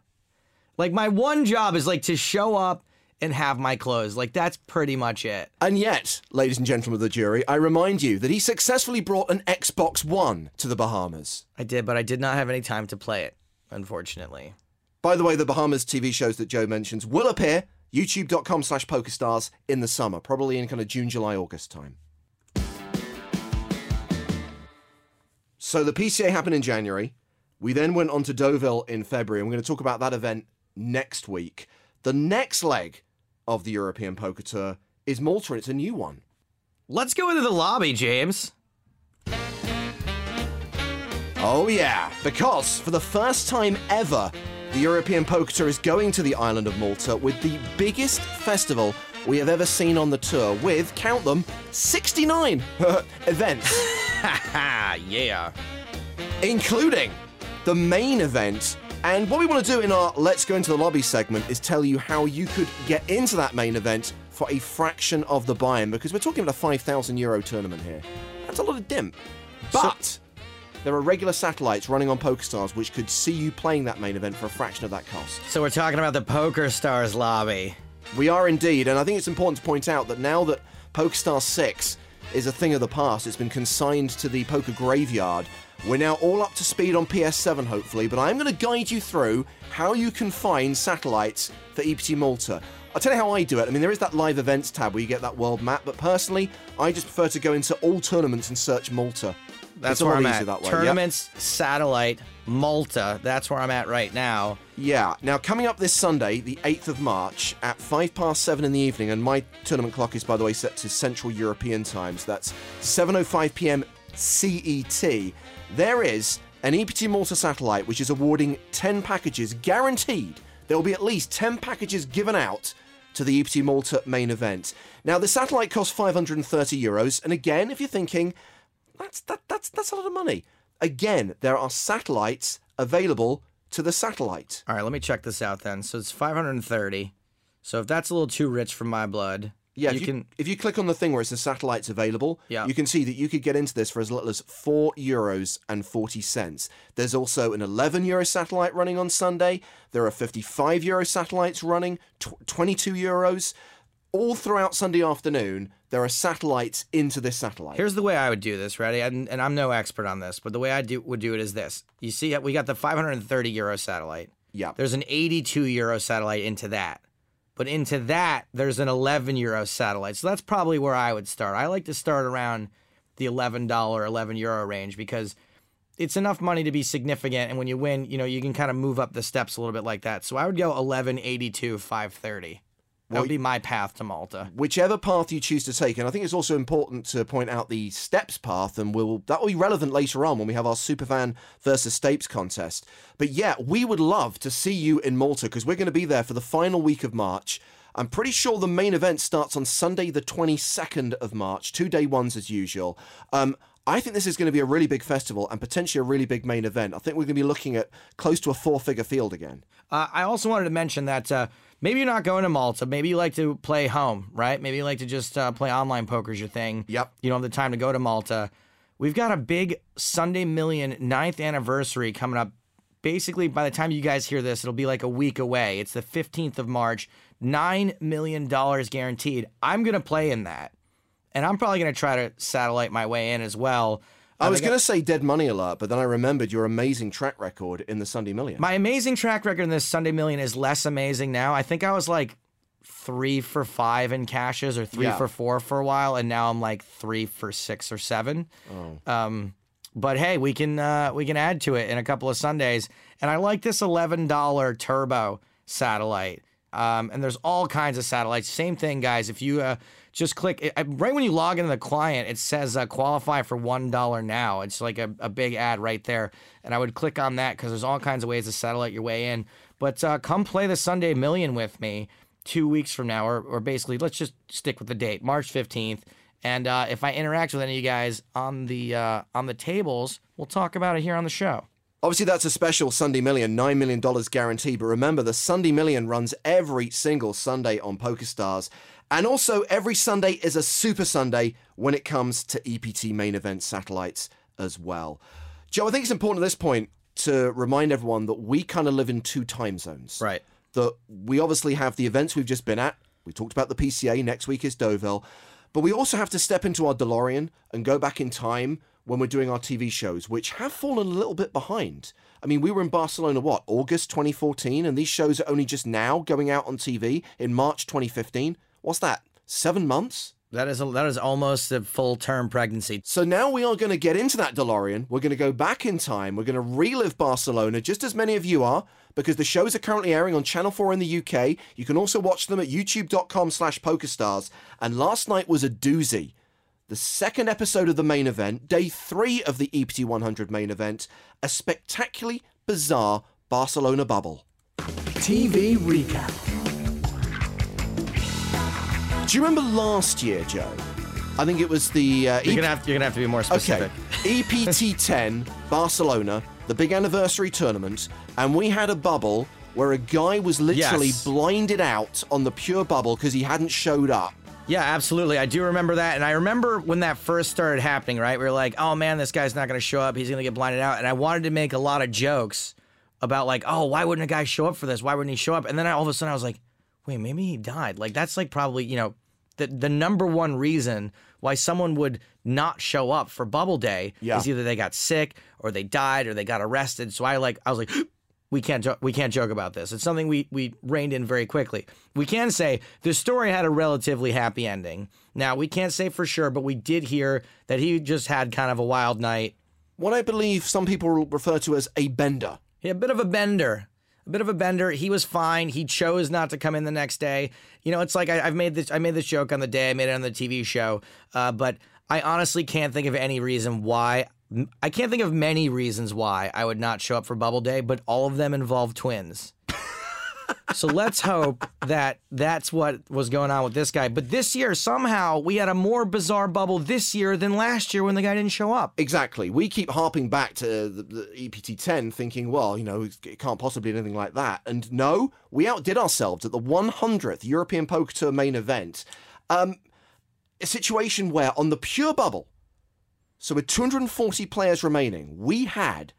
Like my one job is like to show up and have my clothes. Like that's pretty much it. And yet, ladies and gentlemen of the jury, I remind you that he successfully brought an Xbox One to the Bahamas. I did, but I did not have any time to play it, unfortunately. By the way, the Bahamas TV shows that Joe mentions will appear youtube.com slash pokerstars in the summer, probably in kind of June, July, August time. So the PCA happened in January. We then went on to Deauville in February, and we're going to talk about that event next week. The next leg of the European Poker Tour is Malta, and it's a new one. Let's go into the lobby, James. Oh, yeah, because for the first time ever, the European Poker Tour is going to the island of Malta with the biggest festival we have ever seen on the tour, with, count them, 69 (laughs) events, Ah, (laughs) yeah. including the main event. And what we want to do in our Let's Go Into the Lobby segment is tell you how you could get into that main event for a fraction of the buy-in, because we're talking about a 5,000 euro tournament here. That's a lot of dimp. But there are regular satellites running on PokerStars which could see you playing that main event for a fraction of that cost. So we're talking about the PokerStars lobby. We are indeed, and I think it's important to point out that now that PokerStars 6 is a thing of the past, it's been consigned to the poker graveyard. We're now all up to speed on PS7, hopefully, but I'm going to guide you through how you can find satellites for EPT Malta. I'll tell you how I do it. I mean, there is that live events tab where you get that world map, but personally, I just prefer to go into all tournaments and search Malta. That's It's where I'm easier at. that way, yep. Tournaments, satellite, Malta. That's where I'm at right now. Yeah. Now, coming up this Sunday, the 8th of March, at 5 past 7 in the evening, and my tournament clock is, by the way, set to Central European times. That's 7.05 p.m. CET. There is an EPT Malta satellite which is awarding 10 packages guaranteed. There will be at least 10 packages given out to the EPT Malta main event. Now, the satellite costs 530 euros, and again, if you're thinking, that's, that, that's, that's a lot of money. Again, there are satellites available to the satellite. All right, let me check this out then. So it's 530. So if that's a little too rich for my blood, Yeah, you, if you, can. if you click on the thing where it says satellites available, Yeah. you can see that you could get into this for as little as four euros and forty cents. There's also an 11 euro satellite running on Sunday. There are 55 euro satellites running, tw- 22 euros. All throughout Sunday afternoon, there are satellites into this satellite. Here's the way I would do this, ready? And, and I'm no expert on this, but the way I do would do it is this. You see, we got the 530 euro satellite. yeah, There's an 82 euro satellite into that. But into that, there's an 11 euro satellite. So that's probably where I would start. I like to start around the $11, 11 euro range because it's enough money to be significant. And when you win, you know, you can kind of move up the steps a little bit like that. So I would go 11.82, 530. Well, that would be my path to Malta. Whichever path you choose to take, and I think it's also important to point out the steps path, and we'll that will be relevant later on when we have our Superfan versus Stapes contest. But yeah, we would love to see you in Malta because we're going to be there for the final week of March. I'm pretty sure the main event starts on Sunday, the 22nd of March, two day ones as usual. Um, I think this is going to be a really big festival and potentially a really big main event. I think we're going to be looking at close to a four figure field again. Uh, I also wanted to mention that. Uh, maybe you're not going to Malta. Maybe you like to play home, right? Maybe you like to just uh, play online poker's your thing. Yep. You don't have the time to go to Malta. We've got a big Sunday Million ninth anniversary coming up. Basically, by the time you guys hear this, it'll be like a week away. It's the 15th of March. $9 million guaranteed. I'm going to play in that. And I'm probably going to try to satellite my way in as well. I was going to say dead money alert, but then I remembered your amazing track record in the Sunday Million. My amazing track record in the Sunday Million is less amazing now. I think I was like three for five in cashes or three Yeah. for four for a while, and now I'm like three for six or seven. Um, but hey, we can uh, we can add to it in a couple of Sundays, and I like this eleven dollar turbo satellite. Um, and there's all kinds of satellites. Same thing, guys. If you uh, just click it, right when you log into the client, it says uh, qualify for one dollar now. It's like a, a big ad right there, and I would click on that because there's all kinds of ways to satellite your way in. But uh, come play the Sunday Million with me two weeks from now, or, or basically, let's just stick with the date, March 15th. And uh, if I interact with any of you guys on the uh, on the tables, we'll talk about it here on the show. Obviously, that's a special Sunday Million, $9 million guarantee. But remember, the Sunday Million runs every single Sunday on PokerStars. And also, every Sunday is a Super Sunday when it comes to EPT main event satellites as well. Joe, I think it's important at this point to remind everyone that we kind of live in two time zones. Right. That we obviously have the events we've just been at. We talked about the PCA. Next week is Deauville. But we also have to step into our DeLorean and go back in time when we're doing our TV shows, which have fallen a little bit behind. I mean, we were in Barcelona, what, August 2014, and these shows are only just now going out on TV in March 2015. What's that? Seven months? That is a, that is almost a full term pregnancy. So now we are going to get into that DeLorean. We're going to go back in time. We're going to relive Barcelona, just as many of you are, because the shows are currently airing on Channel 4 in the UK. You can also watch them at youtube.com slash pokerstars. And last night was a doozy. The second episode of the main event, day three of the EPT 100 main event, a spectacularly bizarre Barcelona bubble. TV recap. Do you remember last year, Joe? I think it was the uh, You're EP gonna have you're gonna have to be more specific. Okay. EPT 10, (laughs) Barcelona, the big anniversary tournament, and we had a bubble where a guy was literally Yes. blinded out on the pure bubble because he hadn't showed up. Yeah, absolutely. I do remember that. And I remember when that first started happening, right? We were like, oh man, this guy's not going to show up. He's going to get blinded out. And I wanted to make a lot of jokes about, like, oh, why wouldn't a guy show up for this? Why wouldn't he show up? And then I, all of a sudden I was like, wait, maybe he died. Like, that's like probably, you know, the, the number one reason why someone would not show up for Bubble Day Yeah. is either they got sick or they died or they got arrested. So I like, I was like, (gasps) we can't jo- we can't joke about this. It's something we we reined in very quickly. We can say the story had a relatively happy ending. Now we can't say for sure, but we did hear that he just had kind of a wild night. What I believe some people refer to as a bender. He had a bit of a bender. A bit of a bender. He was fine. He chose not to come in the next day. You know, it's like I, I've made this. I made this joke on the day. I made it on the TV show. Uh, but I honestly can't think of any reason why. I can't think of many reasons why I would not show up for Bubble Day. But all of them involve twins. So let's hope that that's what was going on with this guy. But this year, somehow, we had a more bizarre bubble this year than last year when the guy didn't show up. Exactly. We keep harping back to the, the EPT 10, thinking, well, you know, it can't possibly be anything like that. And no, we outdid ourselves at the 100th European Poker Tour main event. Um, a situation where on the pure bubble, so with 240 players remaining, we had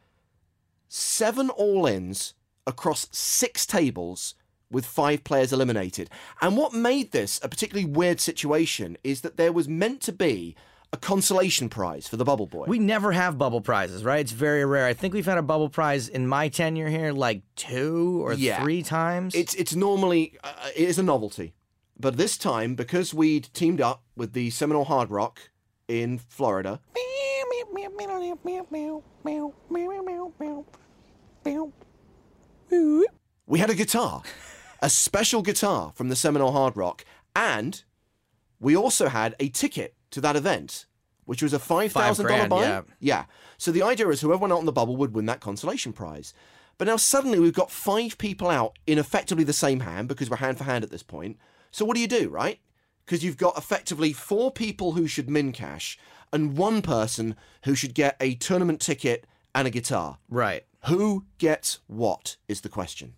seven all ins across six tables with five players eliminated. And what made this a particularly weird situation is that there was meant to be a consolation prize for the Bubble Boy. We never have bubble prizes, right? It's very rare. I think we've had a bubble prize in my tenure here like two or Yeah. three times. It's it's normally uh, it is a novelty, but this time because we'd teamed up with the Seminole Hard Rock in Florida. We had a guitar, a special guitar from the Seminole Hard Rock, and we also had a ticket to that event, which was a five thousand dollar buy. yeah. Yeah. So the idea is whoever went out on the bubble would win that consolation prize. But now suddenly we've got five people out in effectively the same hand because we're hand for hand at this point. So what do you do, right? Because you've got effectively four people who should min cash and one person who should get a tournament ticket and a guitar. Right. Who gets what is the question.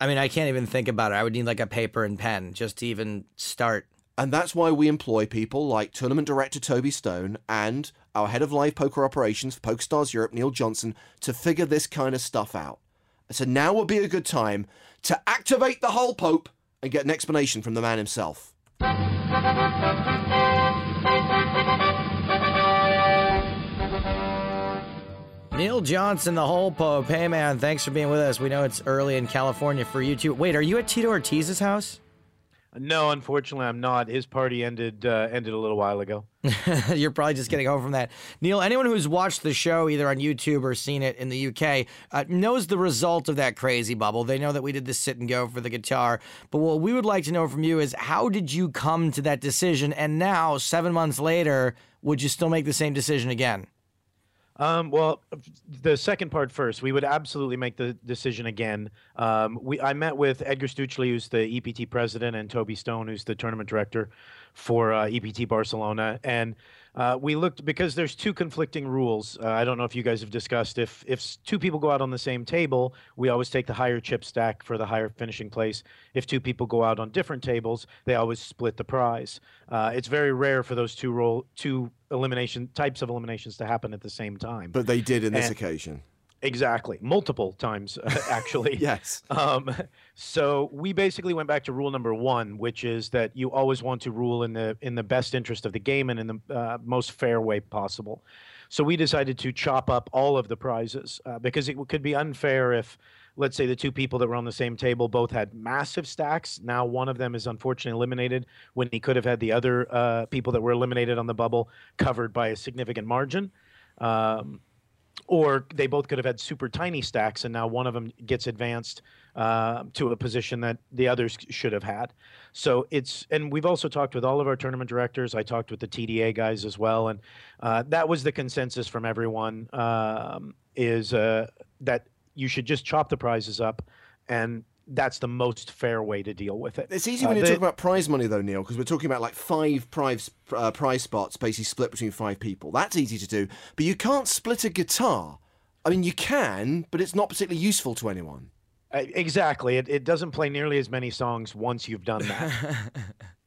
I mean, I can't even think about it. I would need like a paper and pen just to even start. And that's why we employ people like tournament director Toby Stone and our head of live poker operations for PokerStars Europe, Neil Johnson, to figure this kind of stuff out. So now would be a good time to activate the whole Pope and get an explanation from the man himself. Neil Johnson, the whole Pope. Hey, man, thanks for being with us. We know it's early in California for you too. Wait, are you at Tito Ortiz's house? No, unfortunately, I'm not. His party ended uh, ended a little while ago. (laughs) You're probably just getting home from that. Neil, anyone who's watched the show either on YouTube or seen it in the UK uh, knows the result of that crazy bubble. They know that we did the sit and go for the guitar. But what we would like to know from you is how did you come to that decision? And now, seven months later, would you still make the same decision again? Um, well, the second part first. We would absolutely make the decision again. Um, we I met with Edgar Stuchly, who's the EPT president, and Toby Stone, who's the tournament director for uh, EPT Barcelona, and uh, we looked because there's two conflicting rules. Uh, I don't know if you guys have discussed if if two people go out on the same table, we always take the higher chip stack for the higher finishing place. If two people go out on different tables, they always split the prize. Uh, it's very rare for those two roll two elimination types of eliminations to happen at the same time. But they did in this And- occasion. Exactly, multiple times (laughs) actually. Yes. Um, so we basically went back to rule number one, which is that you always want to rule in the in the best interest of the game and in the uh, most fair way possible. So we decided to chop up all of the prizes uh, because it could be unfair if, let's say, the two people that were on the same table both had massive stacks. Now one of them is unfortunately eliminated when he could have had the other uh, people that were eliminated on the bubble covered by a significant margin. Um, or they both could have had super tiny stacks, and now one of them gets advanced uh, to a position that the others should have had. So it's, and we've also talked with all of our tournament directors. I talked with the TDA guys as well, and uh, that was the consensus from everyone um, is uh, that you should just chop the prizes up, and that's the most fair way to deal with it. It's easy Uh, when you the- talk about prize money, though, Neil, because we're talking about like five prize uh, prize spots, basically split between five people. That's easy to do, but you can't split a guitar. I mean, you can, but it's not particularly useful to anyone. Uh, Exactly. It, it doesn't play nearly as many songs once you've done that.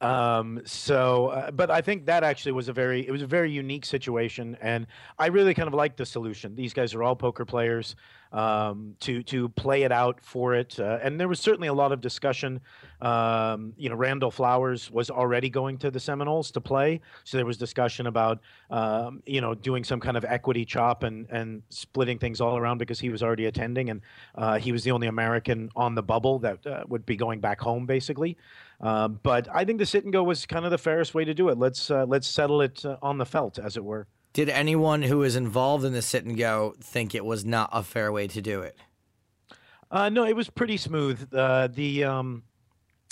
(laughs) um, so, uh, but I think that actually was a very, it was a very unique situation, and I really kind of liked the solution. These guys are all poker players. Um, to to play it out for it, uh, and there was certainly a lot of discussion. Um, you know, Randall Flowers was already going to the Seminoles to play, so there was discussion about um, you know doing some kind of equity chop and and splitting things all around because he was already attending, and uh, he was the only American on the bubble that uh, would be going back home, basically. Um, but I think the sit and go was kind of the fairest way to do it. Let's uh, let's settle it uh, on the felt, as it were. Did anyone who was involved in the sit and go think it was not a fair way to do it? Uh, no, it was pretty smooth. Uh, the um,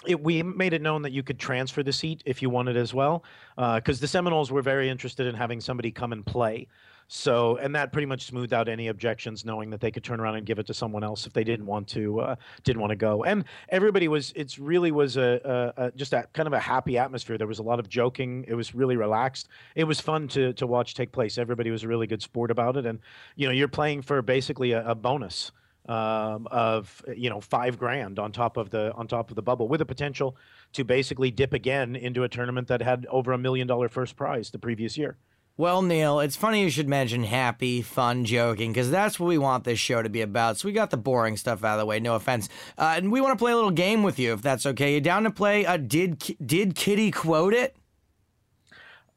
it, we made it known that you could transfer the seat if you wanted as well, because the Seminoles were very interested in having somebody come and play. So, and that pretty much smoothed out any objections, knowing that they could turn around and give it to someone else if they didn't want to uh, didn't want to go. And everybody was it's really was a, a, a just a kind of a happy atmosphere. There was a lot of joking. It was really relaxed. It was fun to to watch take place. Everybody was a really good sport about it, and you know you're playing for basically a, a bonus um, of you know five grand on top of the on top of the bubble with the potential to basically dip again into a tournament that had over a million dollar first prize the previous year. Well, Neil, it's funny you should mention happy, fun, joking, because that's what we want this show to be about. So we got the boring stuff out of the way. No offense, uh, and we want to play a little game with you, if that's okay. You down to play? Uh, did did Kitty quote it?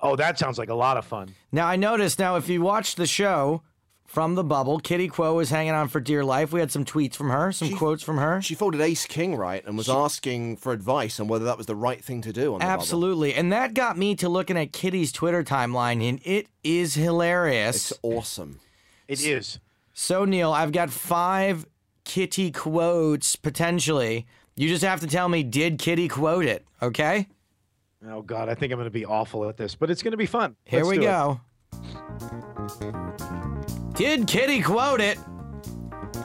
Oh, that sounds like a lot of fun. Now I noticed. Now, if you watch the show from the bubble. Kitty Kuo was hanging on for dear life. We had some tweets from her, some She- quotes from her. She folded Ace King right and was asking for advice on whether that was the right thing to do on the bubble. Absolutely. And that got me to looking at Kitty's Twitter timeline, and it is hilarious. It's awesome. It is. So, Neil, I've got five Kitty quotes potentially. You just have to tell me, did Kitty quote it? Okay? Oh God, I think I'm going to be awful at this, but it's going to be fun. Here Let's we go. it. Go. Did Kitty quote it?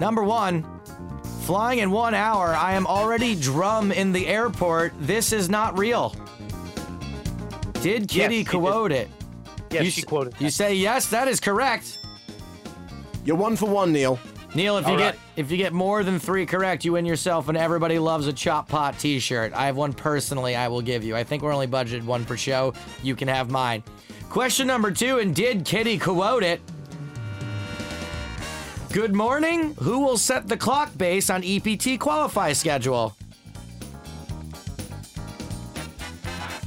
Number one, flying in one hour, I am already drum in the airport. This is not real. Did Kitty she did. quote it? Yes, you she s- quoted. You that. say yes, that is correct. You're one for one, Neil. Neil, if you All get if you get more than three correct, you win yourself and Everybody Loves a Chop Pot T-shirt. I have one personally. I will give you. I think we're only budgeted one per show. You can have mine. Question number two, and did Kitty quote it? Good morning. Who will set the clock base on EPT qualify schedule?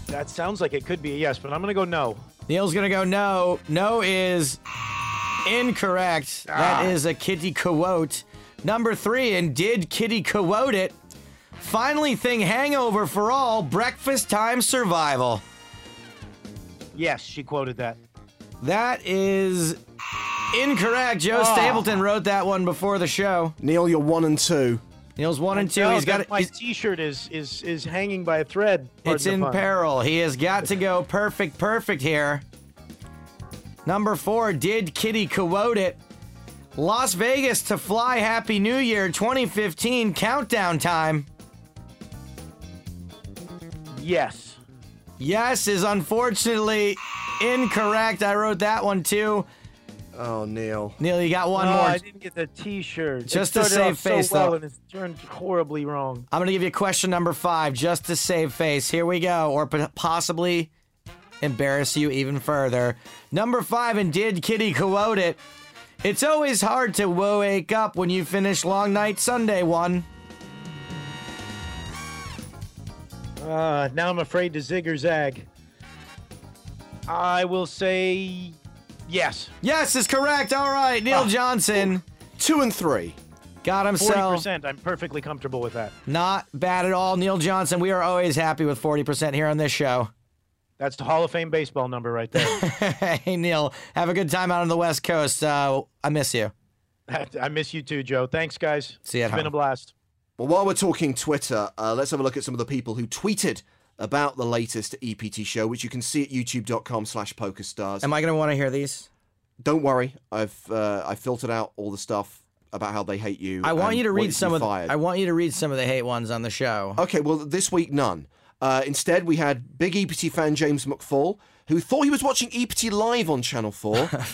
That sounds like it could be a yes, but I'm going to go no. Neil's gonna go no. No is incorrect. Ah. That is a Kitty quote. Number three, and did Kitty quote it? Finally, thing hangover for all. Breakfast time survival. Yes, she quoted that. That is incorrect. Joe oh. Stapleton wrote that one before the show. Neil, you're one and two. Neil's one and oh, two. He's got that- it. My he's- T-shirt is is is hanging by a thread. It's in peril. He has got to go perfect, perfect here. Number four, did Kitty quote it? Las Vegas to fly Happy New Year 2015 countdown time. Yes. Yes is unfortunately incorrect. I wrote that one too. Oh, Neil. Neil, you got one no, more. I didn't get the T-shirt. Just it to save off so face, well, though. and it's turned horribly wrong. I'm going to give you question number five just to save face. Here we go. Or possibly embarrass you even further. Number five, and did Kitty quote it? It's always hard to wake up when you finish long night Sunday one. Uh, now I'm afraid to zig or zag. I will say yes. Yes, is correct. All right, Neil Johnson Two and three. got Forty himself. percent. I'm perfectly comfortable with that. Not bad at all. Neil Johnson, we are always happy with 40% here on this show. That's the Hall of Fame baseball number right there. (laughs) hey, Neil, have a good time out on the West Coast. Uh, I miss you. (laughs) I miss you too, Joe. Thanks, guys. See you at It's been home. a blast. Well, while we're talking Twitter, uh, let's have a look at some of the people who tweeted about the latest EPT show, which you can see at youtube.com slash pokerstars. Am I going to want to hear these? Don't worry, I've uh, I filtered out all the stuff about how they hate you. I want you to read some of. The, fired. I want you to read some of the hate ones on the show. Okay, well, this week, none. Uh, instead, we had big EPT fan James McFall, who thought he was watching EPT live on Channel 4. (laughs) a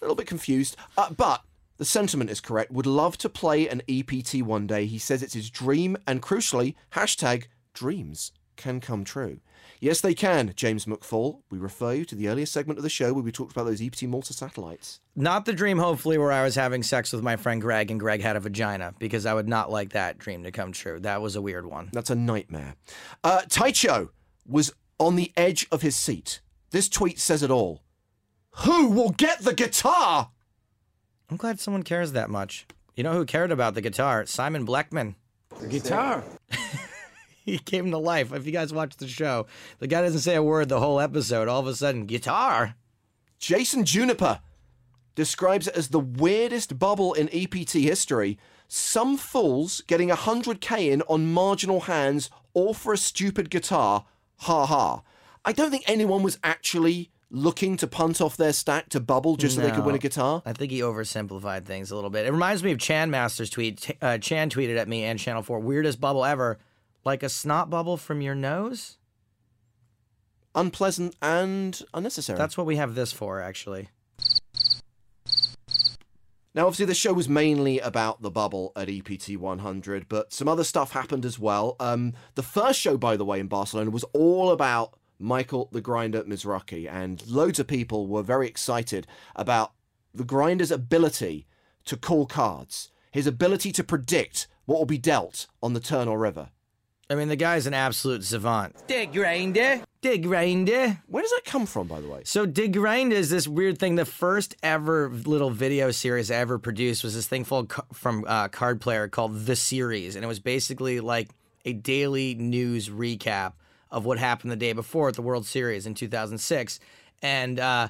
little bit confused. Uh, but the sentiment is correct. Would love to play an EPT one day. He says it's his dream, and crucially, hashtag dreams can come true. Yes, they can, James McFall. We refer you to the earlier segment of the show where we talked about those EPT Malta satellites. Not the dream, hopefully, where I was having sex with my friend Greg and Greg had a vagina, because I would not like that dream to come true. That was a weird one. That's a nightmare. Uh, Taicho was on the edge of his seat. This tweet says it all. Who will get the guitar? I'm glad someone cares that much. You know who cared about the guitar? Simon Blackman. The guitar. (laughs) (laughs) He came to life. If you guys watch the show, the guy doesn't say a word the whole episode. All of a sudden, guitar. Jason Juniper describes it as the weirdest bubble in EPT history. Some fools getting 100k in on marginal hands, all for a stupid guitar. Ha ha. I don't think anyone was actually looking to punt off their stack to bubble just so they could win a guitar. I think he oversimplified things a little bit. It reminds me of Chan Master's tweet. Uh, Chan tweeted at me and Channel 4, weirdest bubble ever. Like a snot bubble from your nose? Unpleasant and unnecessary. That's what we have this for, actually. Now, obviously, the show was mainly about the bubble at EPT 100, but some other stuff happened as well. Um, the first show, by the way, in Barcelona was all about Michael the Grinder Mizrachi, and loads of people were very excited about the Grinder's ability to call cards, his ability to predict what will be dealt on the turn or river. I mean, the guy's an absolute savant. The grinder. dig grinder. Where does that come from, by the way? So dig grind is this weird thing. The first ever little video series I ever produced was this thing called, from uh, Card Player called The Series, and it was basically like a daily news recap of what happened the day before at the World Series in 2006, and. Uh,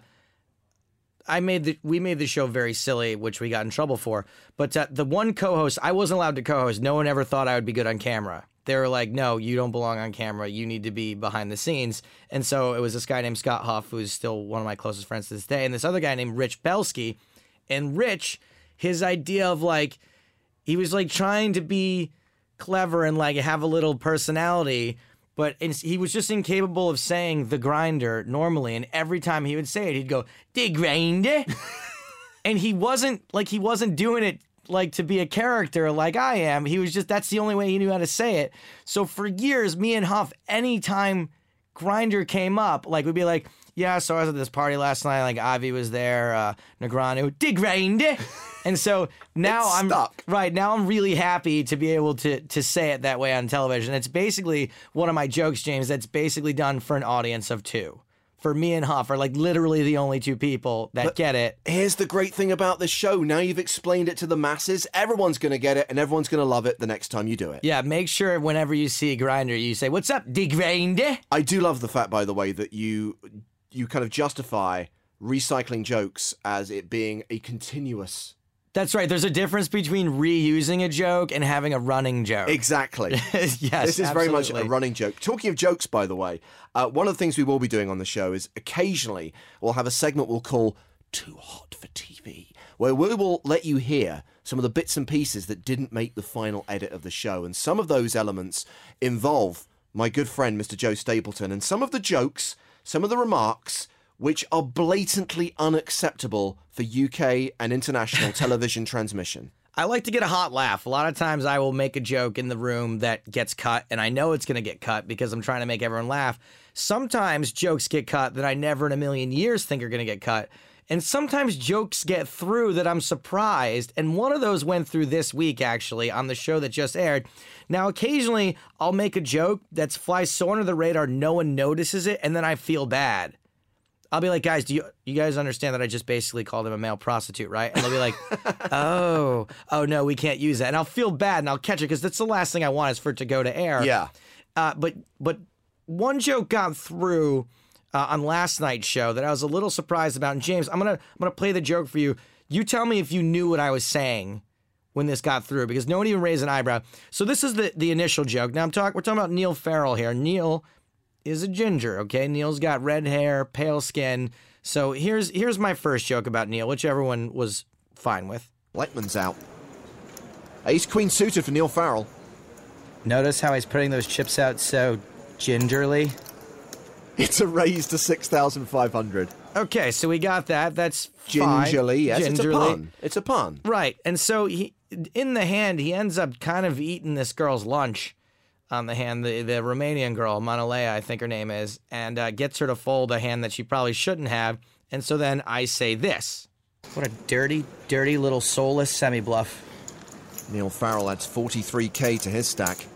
I made the we made the show very silly, which we got in trouble for. But uh, the one co-host, I wasn't allowed to co-host. No one ever thought I would be good on camera. They were like, "No, you don't belong on camera. You need to be behind the scenes." And so it was this guy named Scott Huff, who's still one of my closest friends to this day, and this other guy named Rich Belsky. And Rich, his idea of like, he was like trying to be clever and like have a little personality but he was just incapable of saying the grinder normally. And every time he would say it, he'd go, the grinder. (laughs) and he wasn't like, he wasn't doing it like to be a character like I am. He was just, that's the only way he knew how to say it. So for years, me and Huff, anytime grinder came up, like we'd be like, yeah, so I was at this party last night. Like Avi was there, uh, Negreanu, dig grinder. And so (laughs) now I'm stuck. right now I'm really happy to be able to to say it that way on television. It's basically one of my jokes, James. That's basically done for an audience of two. For me and Huff are like literally the only two people that But get it. Here's the great thing about this show. Now you've explained it to the masses. Everyone's going to get it, and everyone's going to love it the next time you do it. Yeah, make sure whenever you see a grinder, you say, "What's up, dig grinder?" I do love the fact, by the way, that you you kind of justify recycling jokes as it being a continuous. That's right. There's a difference between reusing a joke and having a running joke. Exactly. (laughs) yes, this is very much a running joke. Talking of jokes, by the way, uh, one of the things we will be doing on the show is occasionally we'll have a segment we'll call Too Hot for TV, where we will let you hear some of the bits and pieces that didn't make the final edit of the show. And some of those elements involve my good friend, Mr. Joe Stapleton, and some of the jokes, some of the remarks, which are blatantly unacceptable for UK and international (laughs) television transmission. I like to get a hot laugh. A lot of times I will make a joke in the room that gets cut, and I know it's going to get cut because I'm trying to make everyone laugh. Sometimes jokes get cut that I never in a million years think are going to get cut. And sometimes jokes get through that I'm surprised. And one of those went through this week, actually, on the show that just aired. Now, occasionally I'll make a joke that flies so under the radar, no one notices it, and then I feel bad. I'll be like, guys, do you you guys understand that I just basically called him a male prostitute, right? And they'll be like, (laughs) oh, oh no, we can't use that. And I'll feel bad and I'll catch it because that's the last thing I want is for it to go to air. Yeah. Uh, but but one joke got through uh, on last night's show that I was a little surprised about. And James, I'm gonna I'm gonna play the joke for you. You tell me if you knew what I was saying when this got through because no one even raised an eyebrow. So this is the the initial joke. Now I'm talking we're talking about Neil Farrell here. Neil is a ginger, okay? Neil's got red hair, pale skin. So here's here's my first joke about Neil, which everyone was fine with. Blackman's out. Ace Queen suited for Neil Farrell. Notice how he's putting those chips out so gingerly. It's a raise to 6,500. Okay, so we got that. That's fine. Gingerly, yes. Gingerly. It's a pun. It's a pun. Right. And so he in the hand he ends up kind of eating this girl's lunch on the hand, the, the Romanian girl, Manolea, I think her name is, and uh, gets her to fold a hand that she probably shouldn't have. And so then I say this. What a dirty, dirty little soulless semi bluff. Neil Farrell adds 43k to his stack.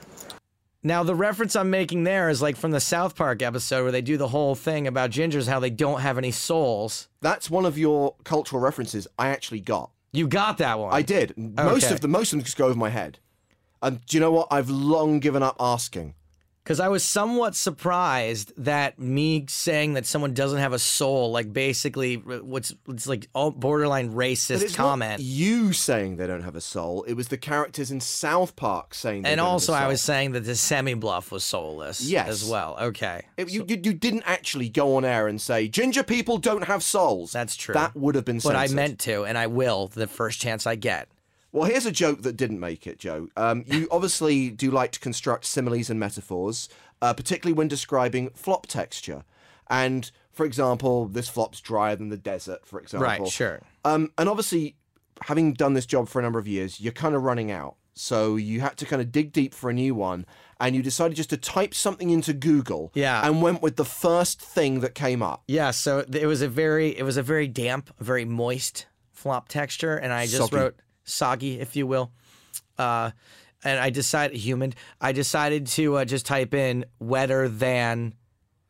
Now, the reference I'm making there is like from the South Park episode where they do the whole thing about gingers, how they don't have any souls. That's one of your cultural references I actually got. You got that one. I did. Most Okay. of the most of them just go over my head. And do you know what? I've long given up asking. Because I was somewhat surprised that me saying that someone doesn't have a soul, like basically what's it's like all borderline But racist comment. you saying they don't have a soul. It was the characters in South Park saying they and don't have a also, I was saying that the semi bluff was soulless Yes. as well. Okay. It- you, you, you didn't actually go on air and say ginger people don't have souls. That's true. That would have been But I meant to, and I will the first chance I get. Well, here's a joke that didn't make it, Joe. Um, you (laughs) obviously do like to construct similes and metaphors, uh, particularly when describing flop texture. And for example, this flop's drier than the desert, for example. Right, sure. Um, and obviously, having done this job for a number of years, you're kind of running out. So you had to kind of dig deep for a new one, and you decided just to type something into Google. Yeah. And went with the first thing that came up. Yeah, so it was a very it was a very damp, very moist flop texture, and I just Soggy. wrote soggy, if you will. Uh, and I decided human, I decided to uh, just type in wetter than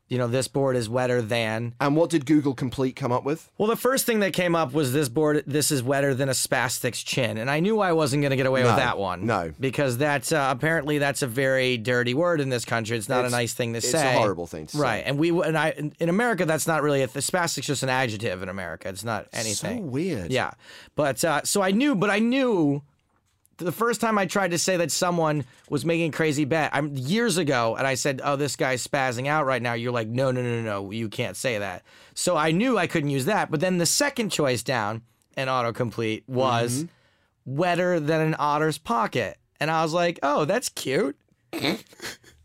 you know, this board is wetter than. And what did Google Complete come up with? Well, the first thing that came up was this board. This is wetter than a spastic's chin, and I knew I wasn't going to get away No, with that one. no. because that's uh, apparently that's a very dirty word in this country. It's not It's- a nice thing to it's a say. horrible thing to say. right? And we and I in in America, that's not really a th- spastic's just an adjective in America. It's not anything. So weird. Yeah, but uh, so I knew, but I knew the first time I tried to say that someone was making a crazy bet, I'm years ago, and I said, "Oh, this guy's spazzing out right now." You're like, "No, no, no, no, you can't say that." So I knew I couldn't use that. But then the second choice down and autocomplete was mm-hmm. wetter than an otter's pocket, and I was like, "Oh, that's cute." (laughs)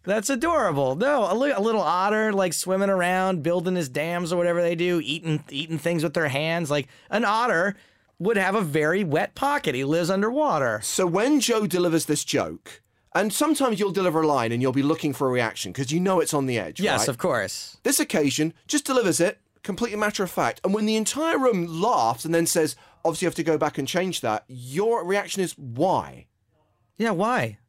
That's adorable. No, a, li- a little otter like swimming around, building his dams or whatever they do, eating eating things with their hands. Like an otter would have a very wet pocket. He lives underwater. So when Joe delivers this joke, and sometimes you'll deliver a line and you'll be looking for a reaction because you know it's on the edge. Yes, right? of course. This occasion just delivers it, completely matter of fact. And when the entire room laughs and then says, obviously you have to go back and change that, your reaction is why? Yeah, why?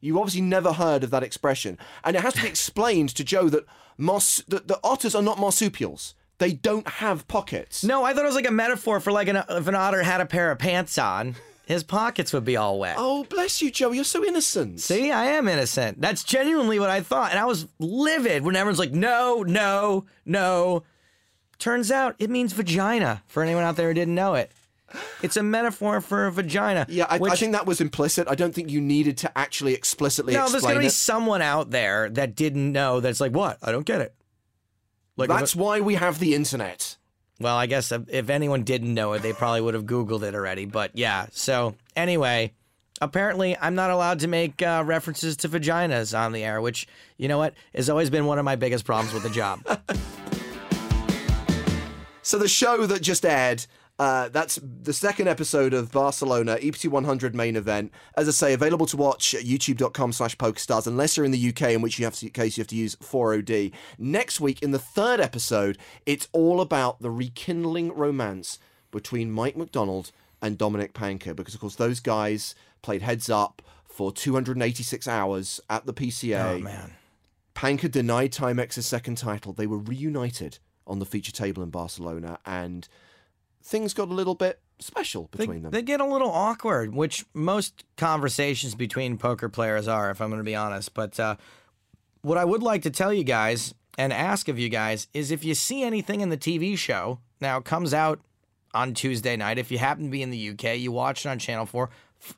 You obviously never heard of that expression. And it has to be explained to Joe that, mars- that the otters are not marsupials. They don't have pockets. No, I thought it was like a metaphor for like an, if an otter had a pair of pants on, his pockets would be all wet. Oh, bless you, Joe. You're so innocent. See, I am innocent. That's genuinely what I thought. And I was livid when everyone's like, no, no, no. Turns out it means vagina for anyone out there who didn't know it. It's a metaphor for a vagina. Yeah, I, I think that was implicit. I don't think you needed to actually explicitly No, there's going to be someone out there that didn't know that's like, what? I don't get it. Like, That's it- why we have the internet. well, I guess if, if anyone didn't know it, they probably would have Googled it already. But yeah, so anyway, apparently I'm not allowed to make uh, references to vaginas on the air, which, you know what, has always been one of my biggest problems with the job. (laughs) So the show that just aired, uh, that's the second episode of Barcelona EPT 100 main event. As I say, available to watch at youtube.com slash pokerstars, unless you're in the UK, in which you have to, case you have to use 4OD. Next week, in the third episode, it's all about the rekindling romance between Mike McDonald and Dominik Panka, because of course those guys played heads up for 286 hours at the PCA. oh, man. Panka denied Timex's second title. They were reunited on the feature table in Barcelona, and things got a little bit special They, between them. they get a little awkward, which most conversations between poker players are, if I'm going to be honest. But uh, what I would like to tell you guys and ask of you guys is if you see anything in the TV show, now it comes out on Tuesday night. If you happen to be in the UK, you watch it on Channel 4,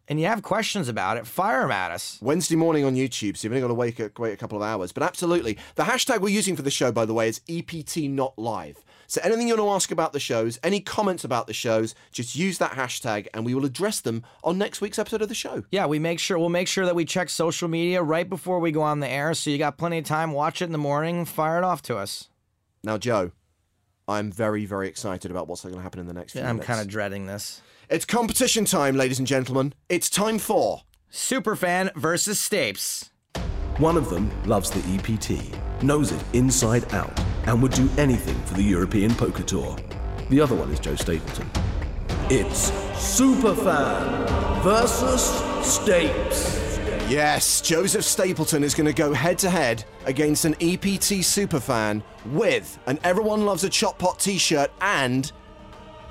and you have questions about it, fire them at us. Wednesday morning on YouTube, so you've only got to wait a, wait a couple of hours. But absolutely, the hashtag we're using for the show, by the way, is EPT Not Live. So anything you want to ask about the shows, any comments about the shows, just use that hashtag, and we will address them on next week's episode of the show. Yeah, we make sure we'll make sure that we check social media right before we go on the air, so you got plenty of time. Watch it in the morning, fire it off to us. Now, Joe, I'm very, very excited about what's going to happen in the next few I'm kind of dreading this. It's competition time, ladies and gentlemen. It's time for. Superfan versus Stapes. One of them loves the EPT, knows it inside out, and would do anything for the European Poker Tour. The other one is Joe Stapleton. It's Superfan versus Stapes. Yes, Joseph Stapleton is going to go head to head against an EPT superfan with an Everyone Loves a Chop Pot t shirt and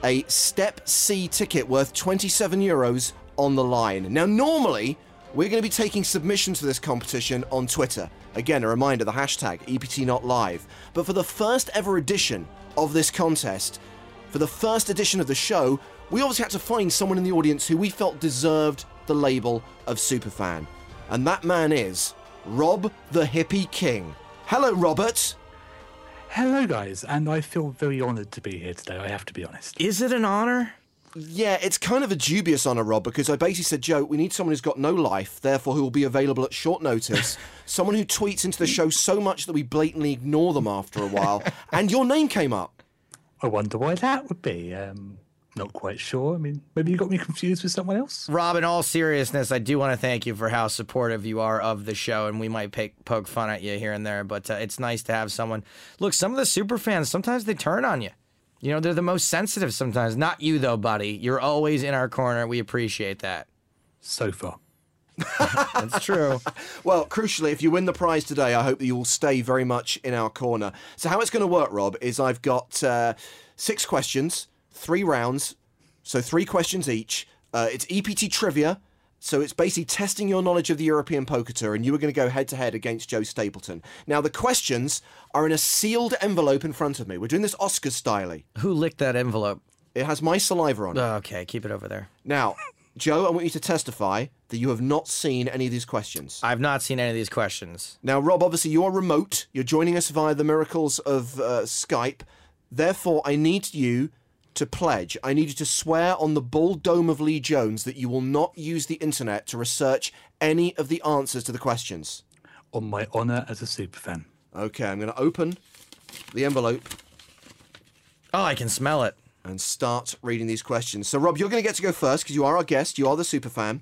a Step C ticket worth 27 euros on the line. Now, normally, we're going to be taking submissions for this competition on Twitter. Again, a reminder the hashtag EPT Not Live. But for the first ever edition of this contest, for the first edition of the show, we obviously had to find someone in the audience who we felt deserved the label of superfan. And that man is Rob the Hippie King. Hello, Robert. Hello, guys, and I feel very honoured to be here today. I have to be honest. Is it an honor? Yeah, it's kind of a dubious honour, Rob, because I basically said, Joe, we need someone who's got no life, therefore who will be available at short notice. (laughs) someone who tweets into the show so much that we blatantly ignore them after a while. (laughs) and your name came up. I wonder why that would be. Um, not quite sure. I mean, maybe you got me confused with someone else. Rob, in all seriousness, I do want to thank you for how supportive you are of the show, and we might pick, poke fun at you here and there, but uh, it's nice to have someone. Look, some of the super fans, sometimes they turn on you. You know, they're the most sensitive sometimes. Not you, though, buddy. You're always in our corner. We appreciate that. So far. (laughs) That's true. Well, crucially, if you win the prize today, I hope that you will stay very much in our corner. So, how it's going to work, Rob, is I've got uh, six questions, three rounds, so three questions each. Uh, it's EPT trivia, so it's basically testing your knowledge of the European poker tour, and you are going to go head to head against Joe Stapleton. Now, the questions are in a sealed envelope in front of me. We're doing this Oscar style. Who licked that envelope? It has my saliva on it. Okay, keep it over there. Now, Joe, I want you to testify that you have not seen any of these questions. I've not seen any of these questions. Now, Rob, obviously you're remote. You're joining us via the miracles of uh, Skype. Therefore, I need you to pledge. I need you to swear on the bull dome of Lee Jones that you will not use the internet to research any of the answers to the questions. On my honour as a superfan. Okay, I'm going to open the envelope Oh, I can smell it. and start reading these questions. So, Rob, you're going to get to go first because you are our guest. You are the superfan.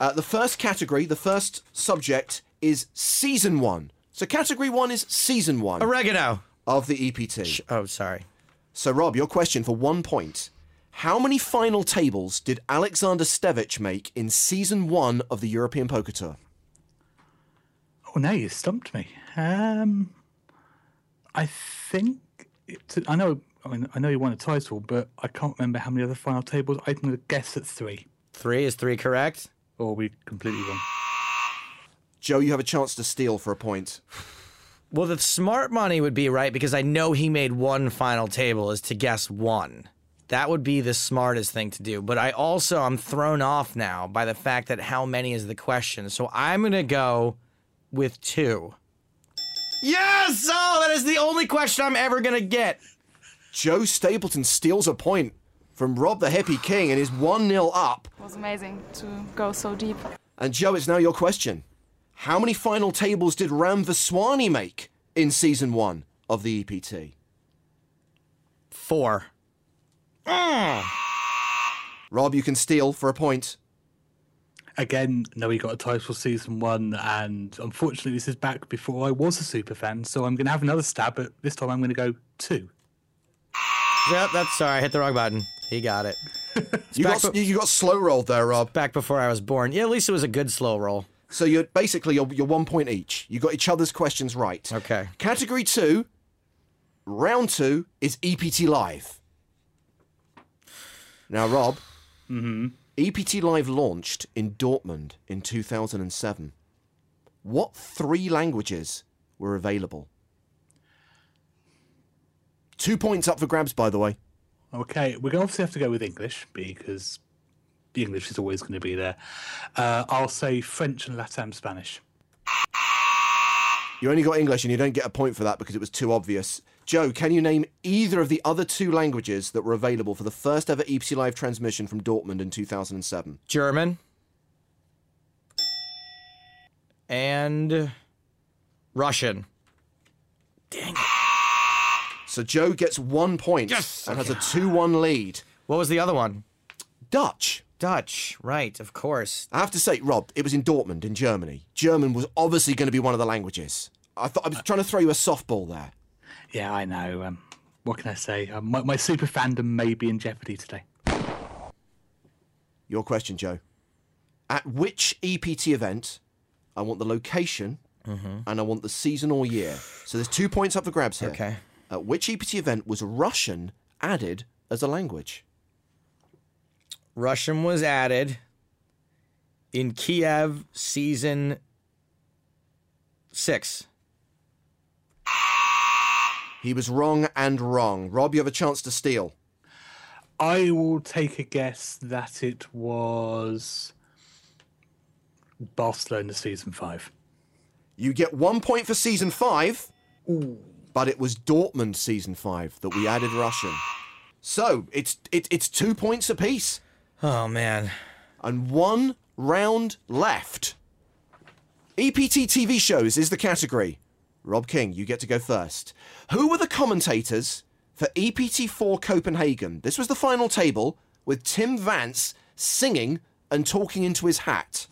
Uh, the first category, the first subject is season one. So, category one is season one Oregano. of the EPT. Oh, sorry. So, Rob, your question for one point. How many final tables did Alexander Stevic make in season one of the European Poker Tour? Oh, now you stumped me. Um, I think it's, I know. I, mean, I know you won a title, but I can't remember how many other final tables. I'm going to guess at three, Three is three correct? or are we completely wrong. Joe, you have a chance to steal for a point. (laughs) Well, the smart money would be right because I know he made one final table is to guess one. That would be the smartest thing to do. But I also I'm thrown off now by the fact that how many is the question. So I'm gonna go with two. Yes! Oh, that is the only question I'm ever gonna get. Joe Stapleton steals a point from Rob the Hippie King and is 1 0 up. It was amazing to go so deep. And Joe, it's now your question. How many final tables did Ram Vaswani make in season one of the EPT? Four. Ah. Rob, you can steal for a point. Again, no, he got a title season one, and unfortunately, this is back before I was a super fan. So I'm going to have another stab, but this time I'm going to go two. Yep, that's sorry, I hit the wrong button. He got it. (laughs) You got, be- you got slow rolled there, Rob. Back before I was born. Yeah, at least it was a good slow roll. So you're basically you're, you're one point each. You got each other's questions right. Okay. Category two, round two is EPT Live. Now, Rob, mm-hmm. EPT Live launched in Dortmund in 2007. What three languages were available? Two points up for grabs, by the way. Okay, we're going to obviously have to go with English because the English is always going to be there. Uh, I'll say French and Latin Spanish. You only got English and you don't get a point for that because it was too obvious. Joe, can you name either of the other two languages that were available for the first ever EPT Live transmission from Dortmund in 2007? German. And Russian. Dang. So Joe gets one point Yes! and has a 2 1 lead. What was the other one? Dutch. Dutch. Right, of course. I have to say, Rob, it was in Dortmund in Germany. German was obviously going to be one of the languages. I thought I was trying to throw you a softball there. Yeah, I know. Um, what can I say? Um, my, my super fandom may be in jeopardy today. Your question, Joe. At which EPT event, I want the location and I want the season or year. So there's two points up for grabs here. Okay. At which EPT event was Russian added as a language? Russian was added in Kiev season six. He was wrong and wrong. Rob, you have a chance to steal. I will take a guess that it was Barcelona season five. You get one point for season five, but it was Dortmund season five that we added Russian. So it's it, it's two points apiece Oh man. and one round left. EPT TV shows is the category. Rob King, you get to go first. Who were the commentators for EPT4 Copenhagen? This was the final table with Tim Vance singing and talking into his hat.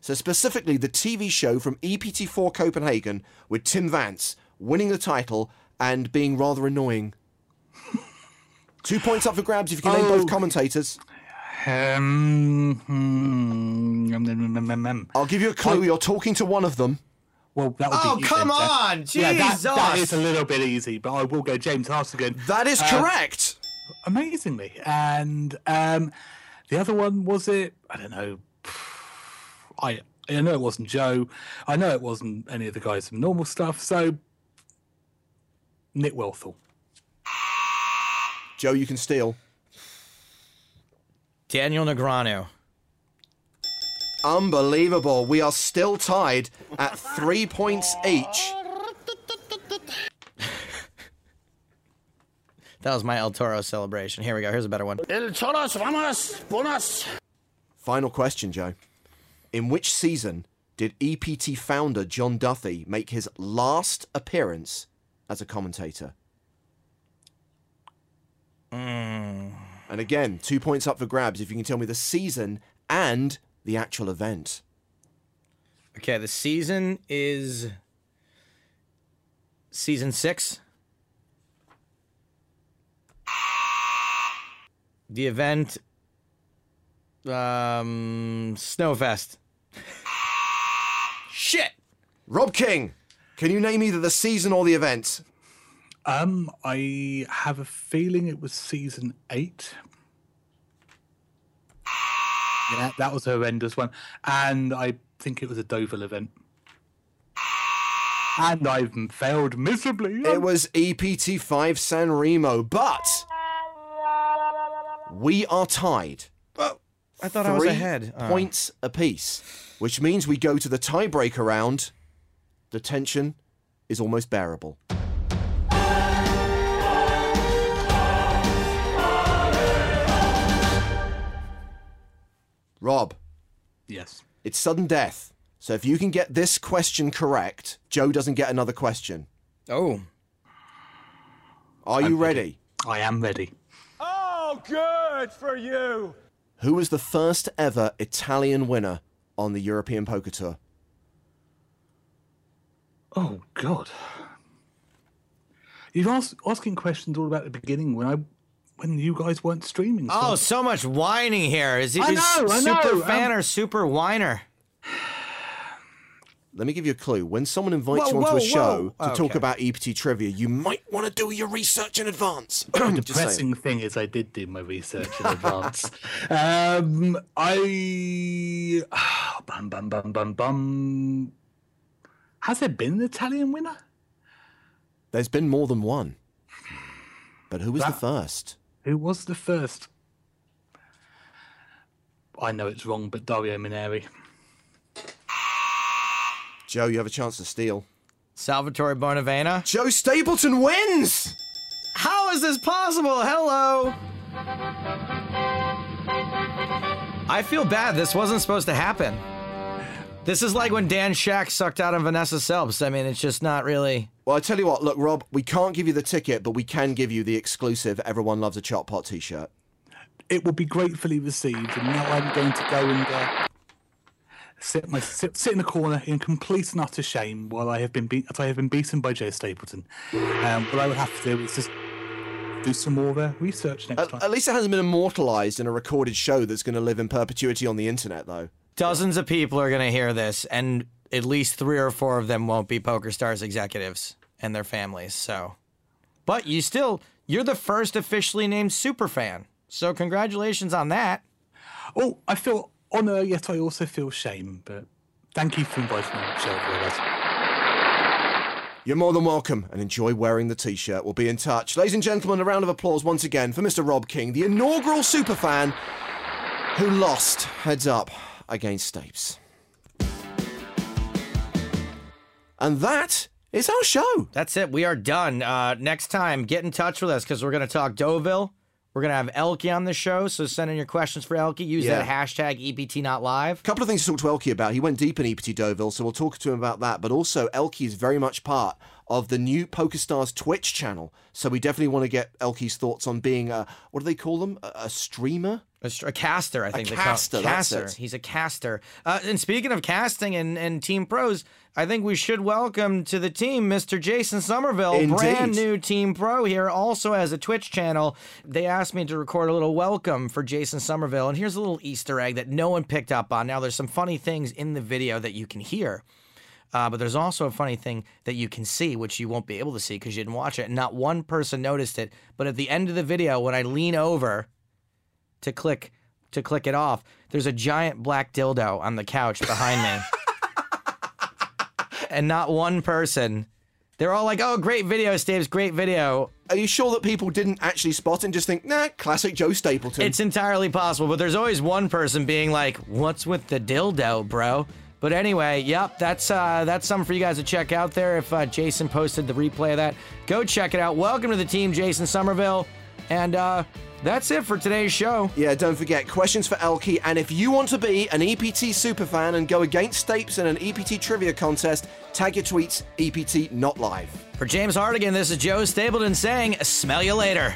So, specifically, the TV show from EPT4 Copenhagen with Tim Vance winning the title and being rather annoying. (laughs) Two points up for grabs if you can name both Oh. commentators. Um, hmm. I'll give you a clue. You're talking to one of them. Well, that would Oh, be you come then, Jeff. on! Yeah, that, that Jesus! is a little bit easy, but I will go James Hartigan. That is Uh, correct. amazingly. And um, the other one was it? I don't know. (sighs) I I know it wasn't Joe. I know it wasn't any of the guys from normal stuff. So Nick Wealthall. Joe, you can steal. Daniel Negreanu. Unbelievable. We are still tied at three points each. (laughs) That was my El Toro celebration. Here we go. Here's a better one. El Choros, vamos, buenas. Final question, Joe. In which season did EPT founder John Duthie make his last appearance as a commentator? And again, two points up for grabs if you can tell me the season and the actual event. Okay, the season is season six. The event, um, Snowfest. Shit. Rob King, can you name either the season or the event? Um, I have a feeling it was season eight. Yeah, that was a horrendous one, and I think it was a Deauville event. And I've failed miserably. It was EPT 5 San Remo, but we are tied. I thought I was Three ahead. Oh. Points apiece, which means we go to the tiebreaker round. The tension is almost bearable. Rob, Yes. it's sudden death. So if you can get this question correct, Joe doesn't get another question. Oh. Are you ready? I am ready. Oh, good for you. Who was the first ever Italian winner on the European Poker Tour? Oh God! You're ask, asking questions all about the beginning when I, when you guys weren't streaming. so- Oh, so much whining here. Is he I is know, I super know, fan um, or super whiner? Let me give you a clue. When someone invites Whoa, you onto whoa, a show whoa. to talk about EPT trivia, you might want to do your research in advance. (clears throat) The depressing thing is, I did do my research in (laughs) advance. Um, I (sighs) bum bum bum bum bum. Has there been an Italian winner? There's been more than one. But who was the first? Who was the first? I know it's wrong, but Dario Minieri. Joe, you have a chance to steal. Salvatore Bonavena. Joe Stapleton wins! How is this possible? Hello. I feel bad. This wasn't supposed to happen. This is like when Dan Shak sucked out on Vanessa Selbst. I mean, it's just not really. Well, I tell you what, look, Rob, we can't give you the ticket, but we can give you the exclusive Everyone Loves a Chop Pot t shirt. It will be gratefully received, and now I'm going to go and uh, sit, my, sit sit in a corner in complete and utter shame while I have been beat, as I have been beaten by Joe Stapleton. Um, what I would have to do is just do some more uh, research next At, time. at least it hasn't been immortalized in a recorded show that's going to live in perpetuity on the internet, though. Dozens of people are going to hear this, and at least three or four of them won't be PokerStars executives and their families. So, but you still, you're the first officially named super fan. So, congratulations on that. Oh, I feel honour, yet I also feel shame. But thank you for inviting me on the show, guys. You're more than welcome and enjoy wearing the t shirt. We'll be in touch. Ladies and gentlemen, a round of applause once again for Mr. Rob King, the inaugural superfan who lost heads up against Stapes. And that is our show. That's it. We are done. Uh, next time, get in touch with us because we're going to talk Deauville. We're going to have ElkY on the show. So send in your questions for ElkY. Use Yeah. that hashtag EPTNotLive. not live. couple of things to talk to ElkY about. He went deep in EPT Deauville, so we'll talk to him about that. But also, ElkY is very much part of the new PokerStars Twitch channel. So we definitely want to get ElkY's thoughts on being a, what do they call them? A, a streamer? A, a caster, I think. call- caster, caster. He's a caster. Uh, and speaking of casting and, and team pros, I think we should welcome to the team Mr. Jason Somerville, Indeed. brand new team pro here, also has a Twitch channel. They asked me to record a little welcome for Jason Somerville, and here's a little Easter egg that no one picked up on. Now, there's some funny things in the video that you can hear. Uh, but there's also a funny thing that you can see, which you won't be able to see because you didn't watch it. And Not one person noticed it. But at the end of the video, when I lean over to click to click it off, there's a giant black dildo on the couch behind me, (laughs) and not one person. They're all like, "Oh, great video, Stapes, great video." Are you sure that people didn't actually spot and just think, nah, classic Joe Stapleton? It's entirely possible, but there's always one person being like, "What's with the dildo, bro?" But anyway, yep, that's uh, that's something for you guys to check out there. If uh, Jason posted the replay of that, go check it out. Welcome to the team, Jason Somerville, and uh, that's it for today's show. Yeah, don't forget questions for ElkY. And if you want to be an EPT superfan and go against Stapes in an EPT trivia contest, tag your tweets EPT not live. For James Hartigan, this is Joe Stapleton saying, "Smell you later."